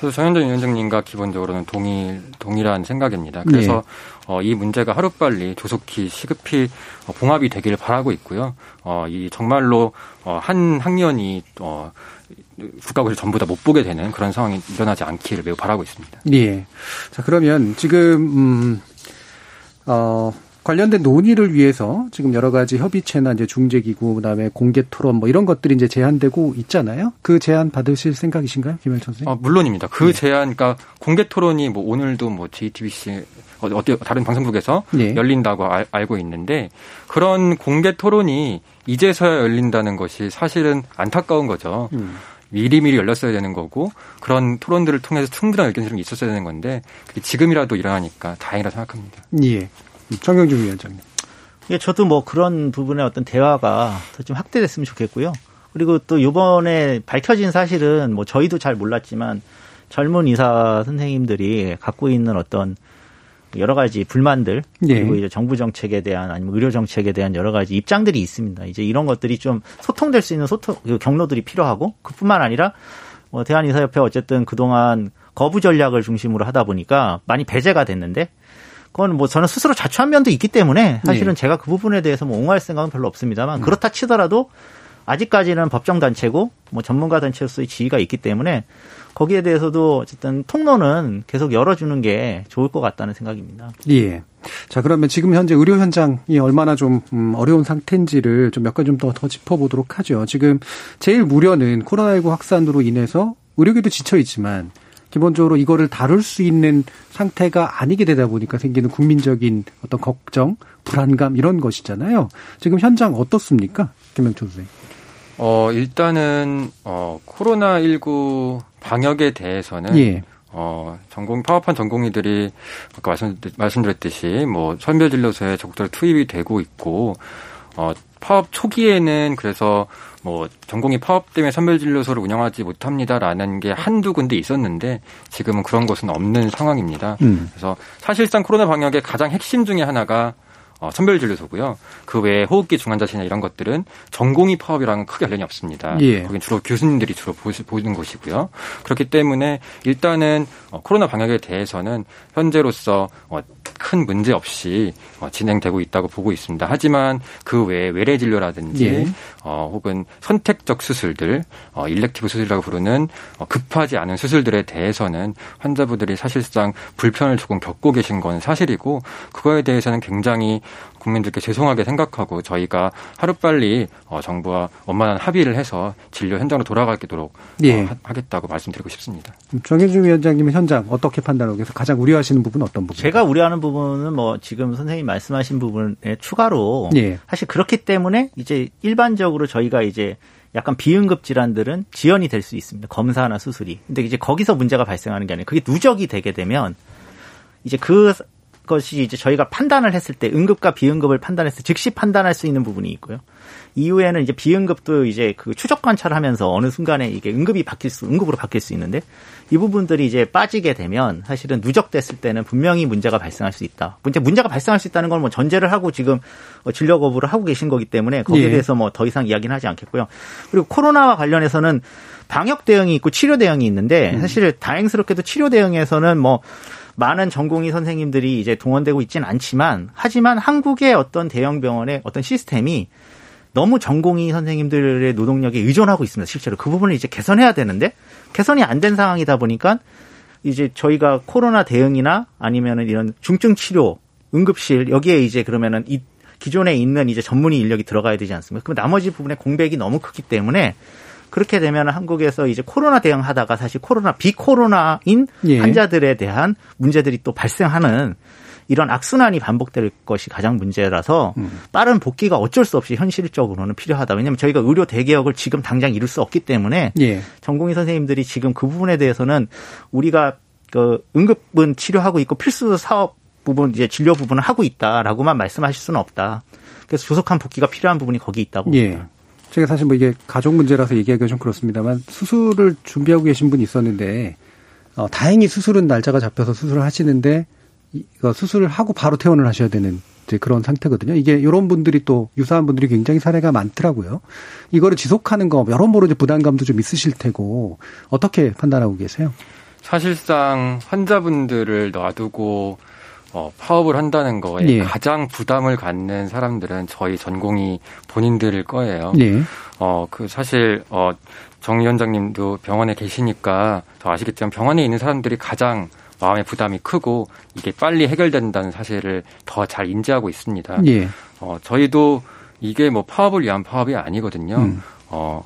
그래서 정현정 위원장님과 기본적으로는 동일 동일한 생각입니다. 그래서 네. 어, 이 문제가 하루빨리 조속히 시급히 어, 봉합이 되기를 바라고 있고요. 어, 이 정말로 어, 한 학년이 어, 국가고시 전부 다 못 보게 되는 그런 상황이 일어나지 않기를 매우 바라고 있습니다. 예. 자 그러면 지금 음, 어. 관련된 논의를 위해서 지금 여러 가지 협의체나 이제 중재기구 그다음에 공개 토론 뭐 이런 것들이 이제 제한되고 있잖아요. 그 제안 받으실 생각이신가요, 김현 선생님? 아, 물론입니다. 그 네. 제안, 그러니까 공개 토론이 뭐 오늘도 뭐 JTBC 어디 다른 방송국에서 네. 열린다고 알, 알고 있는데 그런 공개 토론이 이제서야 열린다는 것이 사실은 안타까운 거죠. 음. 미리미리 열렸어야 되는 거고 그런 토론들을 통해서 충분한 의견 수렴이 있었어야 되는 건데 지금이라도 일어나니까 다행이라 생각합니다. 예. 정경준 위원장님. 예, 저도 뭐 그런 부분의 어떤 대화가 더 좀 확대됐으면 좋겠고요. 그리고 또 이번에 밝혀진 사실은 뭐 저희도 잘 몰랐지만 젊은 의사 선생님들이 갖고 있는 어떤 여러 가지 불만들 예. 그리고 이제 정부 정책에 대한 아니면 의료 정책에 대한 여러 가지 입장들이 있습니다. 이제 이런 것들이 좀 소통될 수 있는 소통 그 경로들이 필요하고 그뿐만 아니라 뭐 대한의사협회 어쨌든 그동안 거부 전략을 중심으로 하다 보니까 많이 배제가 됐는데 그건 뭐 저는 스스로 자초한 면도 있기 때문에 사실은 네. 제가 그 부분에 대해서 뭐 옹호할 생각은 별로 없습니다만 음. 그렇다 치더라도 아직까지는 법정 단체고 뭐 전문가 단체로서의 지위가 있기 때문에 거기에 대해서도 어쨌든 통로는 계속 열어주는 게 좋을 것 같다는 생각입니다. 예. 자, 그러면 지금 현재 의료 현장이 얼마나 좀 음, 어려운 상태인지를 좀 몇 가지 좀더 더 짚어보도록 하죠. 지금 제일 무려는 코로나19 확산으로 인해서 의료계도 지쳐 있지만 기본적으로 이거를 다룰 수 있는 상태가 아니게 되다 보니까 생기는 국민적인 어떤 걱정, 불안감 이런 것이잖아요. 지금 현장 어떻습니까? 김명철 선생님. 어, 일단은, 어, 코로나19 방역에 대해서는, 예. 어, 전공, 파업한 전공의들이 아까 말씀, 말씀드렸 듯이 뭐 선별진료소에 적극적으로 투입이 되고 있고, 어, 파업 초기에는 그래서 뭐 전공이 파업 때문에 선별진료소를 운영하지 못합니다라는 게 한두 군데 있었는데 지금은 그런 것은 없는 상황입니다. 음. 그래서 사실상 코로나 방역의 가장 핵심 중에 하나가 어, 선별진료소고요. 그 외에 호흡기 중환자실이나 이런 것들은 전공의 파업이랑은 크게 관련이 없습니다. 예. 거긴 주로 교수님들이 주로 보시는 곳이고요. 그렇기 때문에 일단은 어, 코로나 방역에 대해서는 현재로서 어, 큰 문제 없이 어, 진행되고 있다고 보고 있습니다. 하지만 그 외에 외래 진료라든지 예. 어, 혹은 선택적 수술들, 어, 일렉티브 수술이라고 부르는 어, 급하지 않은 수술들에 대해서는 환자분들이 사실상 불편을 조금 겪고 계신 건 사실이고 그거에 대해서는 굉장히 국민들께 죄송하게 생각하고 저희가 하루빨리 어, 정부와 원만한 합의를 해서 진료 현장으로 돌아가도록 예. 어, 하겠다고 말씀드리고 싶습니다. 정혜중 위원장님은 현장 어떻게 판단하고 계세요? 가장 우려하시는 부분은 어떤 부분? 제가 우려하는 부분은 뭐 지금 선생님 말씀하신 부분에 추가로 예. 사실 그렇기 때문에 이제 일반적으로 저희가 이제 약간 비응급 질환들은 지연이 될 수 있습니다. 검사나 수술이. 근데 이제 거기서 문제가 발생하는 게 아니라 그게 누적이 되게 되면 이제 그 것이 이제 저희가 판단을 했을 때 응급과 비응급을 때 즉시 판단할 수 있는 부분이 있고요. 이후에는 이제 비응급도 이제 그 추적 관찰하면서 어느 순간에 이게 응급이 바뀔 수, 응급으로 바뀔 수 있는데 이 부분들이 이제 빠지게 되면 사실은 누적됐을 때는 분명히 문제가 발생할 수 있다. 문제 문제가 발생할 수 있다는 걸뭐 전제를 하고 지금 어, 진료 거부를 하고 계신 거기 때문에 거기에 예. 대해서 뭐 더 이상 이야기는 하지 않겠고요. 그리고 코로나와 관련해서는 방역 대응이 있고 치료 대응이 있는데 음. 사실 다행스럽게도 치료 대응에서는 뭐 많은 전공의 선생님들이 이제 동원되고 있지는 않지만 하지만 한국의 어떤 대형 병원의 어떤 시스템이 너무 전공의 선생님들의 노동력에 의존하고 있습니다. 실제로 그 부분을 이제 개선해야 되는데 개선이 안 된 상황이다 보니까 이제 저희가 코로나 대응이나 아니면은 이런 중증 치료 응급실 여기에 이제 그러면은 이 기존에 있는 이제 전문의 인력이 들어가야 되지 않습니까? 그럼 나머지 부분에 공백이 너무 크기 때문에 그렇게 되면 한국에서 이제 코로나 대응하다가 사실 코로나 비코로나인 예. 환자들에 대한 문제들이 또 발생하는 이런 악순환이 반복될 것이 가장 문제라서 음. 빠른 복귀가 어쩔 수 없이 현실적으로는 필요하다. 왜냐하면 저희가 의료 대개혁을 지금 당장 이룰 수 없기 때문에 예. 전공의 선생님들이 지금 그 부분에 대해서는 우리가 그 응급은 치료하고 있고 필수 사업 부분 이제 진료 부분을 하고 있다라고만 말씀하실 수는 없다. 그래서 조속한 복귀가 필요한 부분이 거기 있다고 예. 봅니다. 제가 사실 뭐 이게 가족 문제라서 얘기하기가 좀 그렇습니다만 수술을 준비하고 계신 분이 있었는데 어, 다행히 수술은 날짜가 잡혀서 수술을 하시는데 이거 수술을 하고 바로 퇴원을 하셔야 되는 이제 그런 상태거든요. 이게 이런 분들이 또 유사한 분들이 굉장히 사례가 많더라고요. 이거를 지속하는 거 여러모로 이제 부담감도 좀 있으실 테고 어떻게 판단하고 계세요? 사실상 환자분들을 놔두고 어, 파업을 한다는 거에 예. 가장 부담을 갖는 사람들은 저희 전공이 본인들일 거예요. 예. 어, 그 사실 어, 정 위원장님도 병원에 계시니까 더 아시겠지만 병원에 있는 사람들이 가장 마음의 부담이 크고 이게 빨리 해결된다는 사실을 더 잘 인지하고 있습니다. 예. 어, 저희도 이게 뭐 파업을 위한 파업이 아니거든요. 음. 어,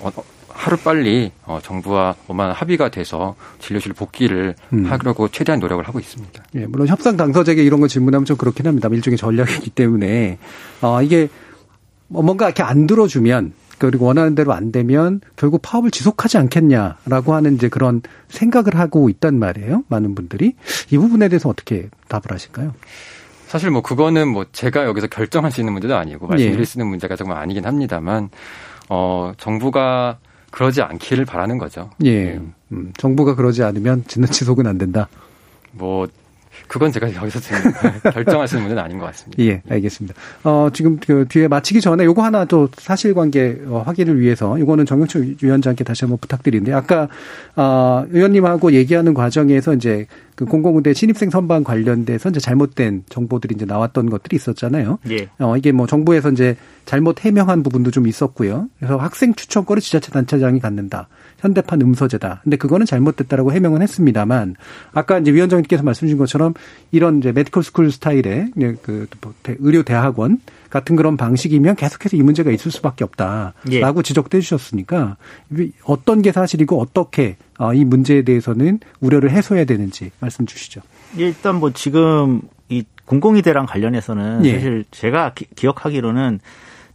어, 하루 빨리 어, 정부와 원만한 합의가 돼서 진료실 복귀를 음. 하려고 최대한 노력을 하고 있습니다. 예, 물론 협상 당사자에게 이런 거 질문하면 좀 그렇긴 합니다. 일종의 전략이기 때문에 어, 이게 뭐 뭔가 이렇게 안 들어주면 그리고 원하는 대로 안 되면 결국 파업을 지속하지 않겠냐라고 하는 이제 그런 생각을 하고 있단 말이에요. 많은 분들이 이 부분에 대해서 어떻게 답을 하실까요? 사실 뭐 그거는 뭐 제가 여기서 결정할 수 있는 문제도 아니고 말씀드릴 예. 수 있는 문제가 정말 아니긴 합니다만 어 정부가 그러지 않기를 바라는 거죠. 예. 음. 음, 정부가 그러지 않으면 진는 지속은 안 된다. 뭐 그건 제가 여기서 지금 결정할 수 있는 문제는 아닌 것 같습니다. 예, 알겠습니다. 어, 지금 그 뒤에 마치기 전에 요거 하나 또 사실관계 어, 확인을 위해서 이거는 정영철 위원장께 다시 한번 부탁드리는데 아까 어, 의원님하고 얘기하는 과정에서 이제 그 공공군대 신입생 선방 관련돼서 이제 잘못된 정보들이 이제 나왔던 것들이 있었잖아요. 예. 어, 이게 뭐 정부에서 이제 잘못 해명한 부분도 좀 있었고요. 그래서 학생 추천권을 지자체 단체장이 갖는다. 현대판 음서제다. 근데 그거는 잘못됐다라고 해명은 했습니다만 아까 이제 위원장님께서 말씀 주신 것처럼 이런 이제 medical school 스타일의 그 뭐 의료 대학원 같은 그런 방식이면 계속해서 이 문제가 있을 수밖에 없다라고 예. 지적도 해주셨으니까 어떤 게 사실이고 어떻게 어, 이 문제에 대해서는 우려를 해소해야 되는지 말씀 주시죠. 일단 뭐 지금 이 공공의대랑 관련해서는 예. 사실 제가 기, 기억하기로는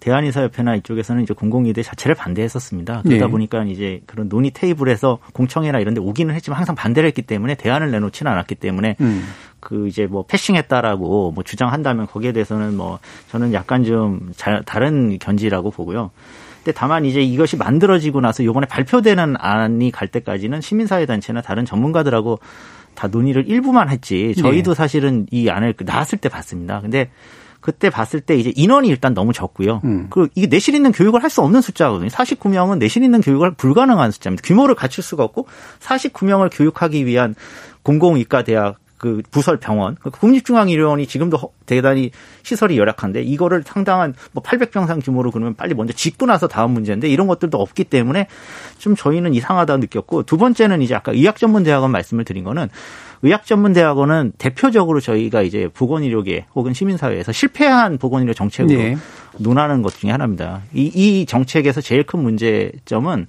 대한의사협회나 이쪽에서는 이제 공공의대 자체를 반대했었습니다. 그러다 네. 보니까 이제 그런 논의 테이블에서 공청회나 이런 데 오기는 했지만 항상 반대를 했기 때문에 대안을 내놓지는 않았기 때문에 음. 그 이제 뭐 패싱했다라고 뭐 주장한다면 거기에 대해서는 뭐 저는 약간 좀 잘, 다른 견지라고 보고요. 근데 다만 이제 이것이 만들어지고 나서 요번에 발표되는 안이 갈 때까지는 시민사회단체나 다른 전문가들하고 다 논의를 일부만 했지 저희도 네. 사실은 이 안을 나왔을 때 봤습니다. 근데 그때 봤을 때 이제 인원이 일단 너무 적고요. 음. 그리고 이게 내실 있는 교육을 할 수 없는 숫자거든요. 49명은 내실 있는 교육을 불가능한 숫자입니다. 규모를 갖출 수가 없고 49명을 교육하기 위한 공공이과 대학 그 부설 병원, 그 국립중앙의료원이 지금도 대단히 시설이 열악한데 이거를 상당한 뭐 800병상 규모로 그러면 빨리 먼저 짓고 나서 다음 문제인데 이런 것들도 없기 때문에 좀 저희는 이상하다 느꼈고 두 번째는 이제 아까 의학전문대학원 말씀을 드린 거는 의학전문대학원은 대표적으로 저희가 이제 보건의료계 혹은 시민사회에서 실패한 보건의료 정책으로 네. 논하는 것 중에 하나입니다. 이, 이 정책에서 제일 큰 문제점은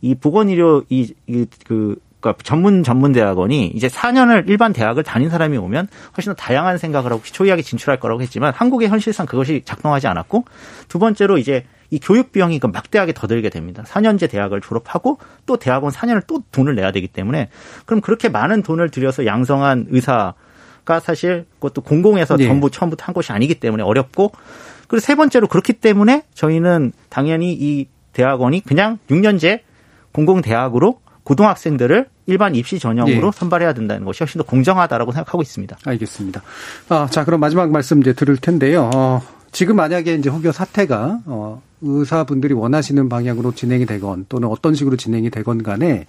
이 보건의료 이, 이, 그 그러니까 전문 전문 대학원이 이제 4년을 일반 대학을 다닌 사람이 오면 훨씬 더 다양한 생각을 하고 초이하게 진출할 거라고 했지만 한국의 현실상 그것이 작동하지 않았고 두 번째로 이제 이 교육 비용이 그 막대하게 더 들게 됩니다. 4년제 대학을 졸업하고 또 대학원 4년을 또 돈을 내야 되기 때문에 그럼 그렇게 많은 돈을 들여서 양성한 의사가 사실 그것도 공공에서 네. 전부 처음부터 한 것이 아니기 때문에 어렵고 그리고 세 번째로 그렇기 때문에 저희는 당연히 이 대학원이 그냥 6년제 공공대학으로 고등학생들을 일반 입시 전형으로 예. 선발해야 된다는 것이 훨씬 더 공정하다라고 생각하고 있습니다. 알겠습니다. 아, 자, 그럼 마지막 말씀 이제 들을 텐데요. 어, 지금 만약에 이제 혹여 사태가 어, 의사분들이 원하시는 방향으로 진행이 되건 또는 어떤 식으로 진행이 되건 간에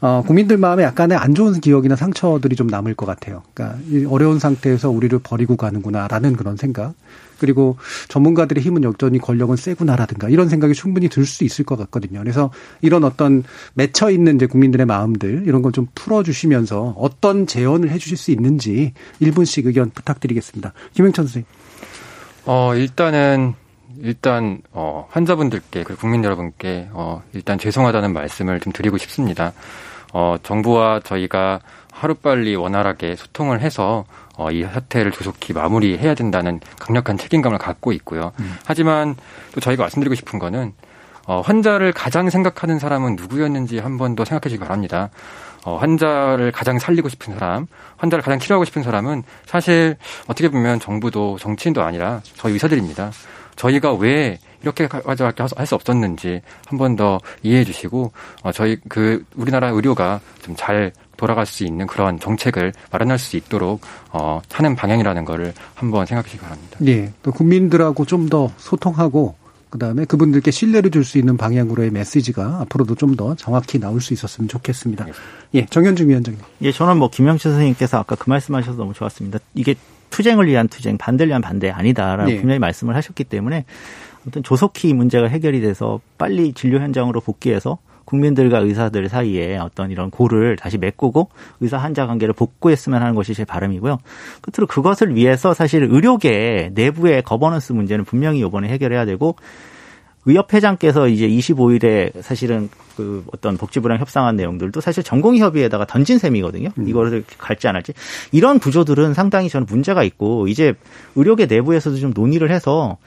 어, 국민들 마음에 약간의 안 좋은 기억이나 상처들이 좀 남을 것 같아요. 그러니까 이 어려운 상태에서 우리를 버리고 가는구나라는 그런 생각. 그리고 전문가들의 힘은 여전히 권력은 세구나라든가 이런 생각이 충분히 들 수 있을 것 같거든요. 그래서 이런 어떤 맺혀 있는 이제 국민들의 마음들 이런 걸 좀 풀어주시면서 어떤 재언을 해주실 수 있는지 1분씩 의견 부탁드리겠습니다. 김영천 선생님. 어 일단은 일단 어 환자분들께 그 국민 여러분께 어 일단 죄송하다는 말씀을 좀 드리고 싶습니다. 어 정부와 저희가 하루빨리 원활하게 소통을 해서 어, 이 사태를 조속히 마무리해야 된다는 강력한 책임감을 갖고 있고요. 음. 하지만 또 저희가 말씀드리고 싶은 거는 어, 환자를 가장 생각하는 사람은 누구였는지 한 번 더 생각해 주기 바랍니다. 어, 환자를 가장 살리고 싶은 사람, 환자를 가장 치료하고 싶은 사람은 사실 어떻게 보면 정부도 정치인도 아니라 저희 의사들입니다. 저희가 왜 이렇게까지 할 수 없었는지 한 번 더 이해해 주시고 어, 저희 그 우리나라 의료가 좀 잘 돌아갈 수 있는 그런 정책을 마련할 수 있도록 어, 하는 방향이라는 거를 한번 생각해 주시기 바랍니다. 예. 또 국민들하고 좀 더 소통하고 그다음에 그분들께 신뢰를 줄 수 있는 방향으로의 메시지가 앞으로도 좀 더 정확히 나올 수 있었으면 좋겠습니다. 예, 정현중 위원장님. 예, 저는 뭐 김영철 선생님께서 아까 그 말씀하셔서 너무 좋았습니다. 이게 투쟁을 위한 투쟁, 반대를 위한 반대 아니다라고 네. 분명히 말씀을 하셨기 때문에 아무튼 조속히 문제가 해결이 돼서 빨리 진료 현장으로 복귀해서 국민들과 의사들 사이에 어떤 이런 골을 다시 메꾸고 의사 환자 관계를 복구했으면 하는 것이 제 바람이고요. 끝으로 그것을 위해서 사실 의료계 내부의 거버넌스 문제는 분명히 이번에 해결해야 되고 의협 회장께서 이제 25일에 사실은 그 어떤 복지부랑 협상한 내용들도 사실 전공의협의회에다가 던진 셈이거든요. 음. 이거를 갈지 안 할지. 이런 구조들은 상당히 저는 문제가 있고 이제 의료계 내부에서도 좀 논의를 해서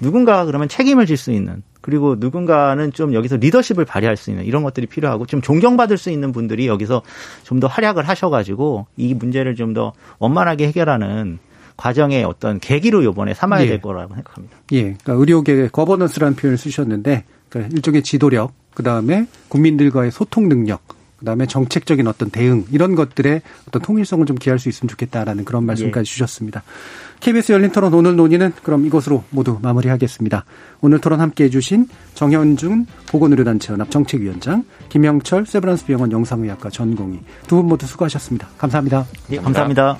누군가 그러면 책임을 질 수 있는 그리고 누군가는 좀 여기서 리더십을 발휘할 수 있는 이런 것들이 필요하고 좀 존경받을 수 있는 분들이 여기서 좀 더 활약을 하셔가지고 이 문제를 좀 더 원만하게 해결하는 과정의 어떤 계기로 요번에 삼아야 예. 될 거라고 생각합니다. 예. 그러니까 의료계 거버넌스라는 표현을 쓰셨는데 그러니까 일종의 지도력, 그 다음에 국민들과의 소통 능력, 그다음에 정책적인 어떤 대응 이런 것들의 어떤 통일성을 좀 기할 수 있으면 좋겠다라는 그런 말씀까지 예. 주셨습니다. KBS 열린 토론 오늘 논의는 그럼 이것으로 모두 마무리하겠습니다. 오늘 토론 함께 해주신 정현준 보건의료단체 연합 정책위원장, 김영철 세브란스 병원 영상의학과 전공의 두 분 모두 수고하셨습니다. 감사합니다. 예, 감사합니다.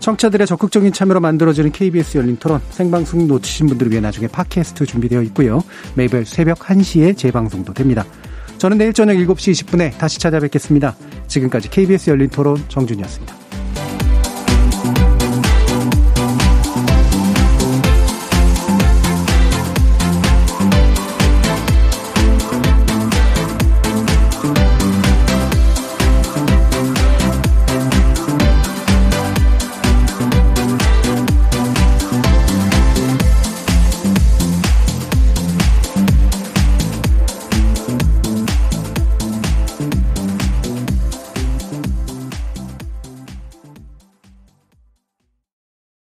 청취자들의 적극적인 참여로 만들어지는 KBS 열린 토론 생방송 놓치신 분들을 위해 나중에 팟캐스트 준비되어 있고요. 매일 새벽 1시에 재방송도 됩니다. 저는 내일 저녁 7시 20분에 다시 찾아뵙겠습니다. 지금까지 KBS 열린 토론 정준이었습니다.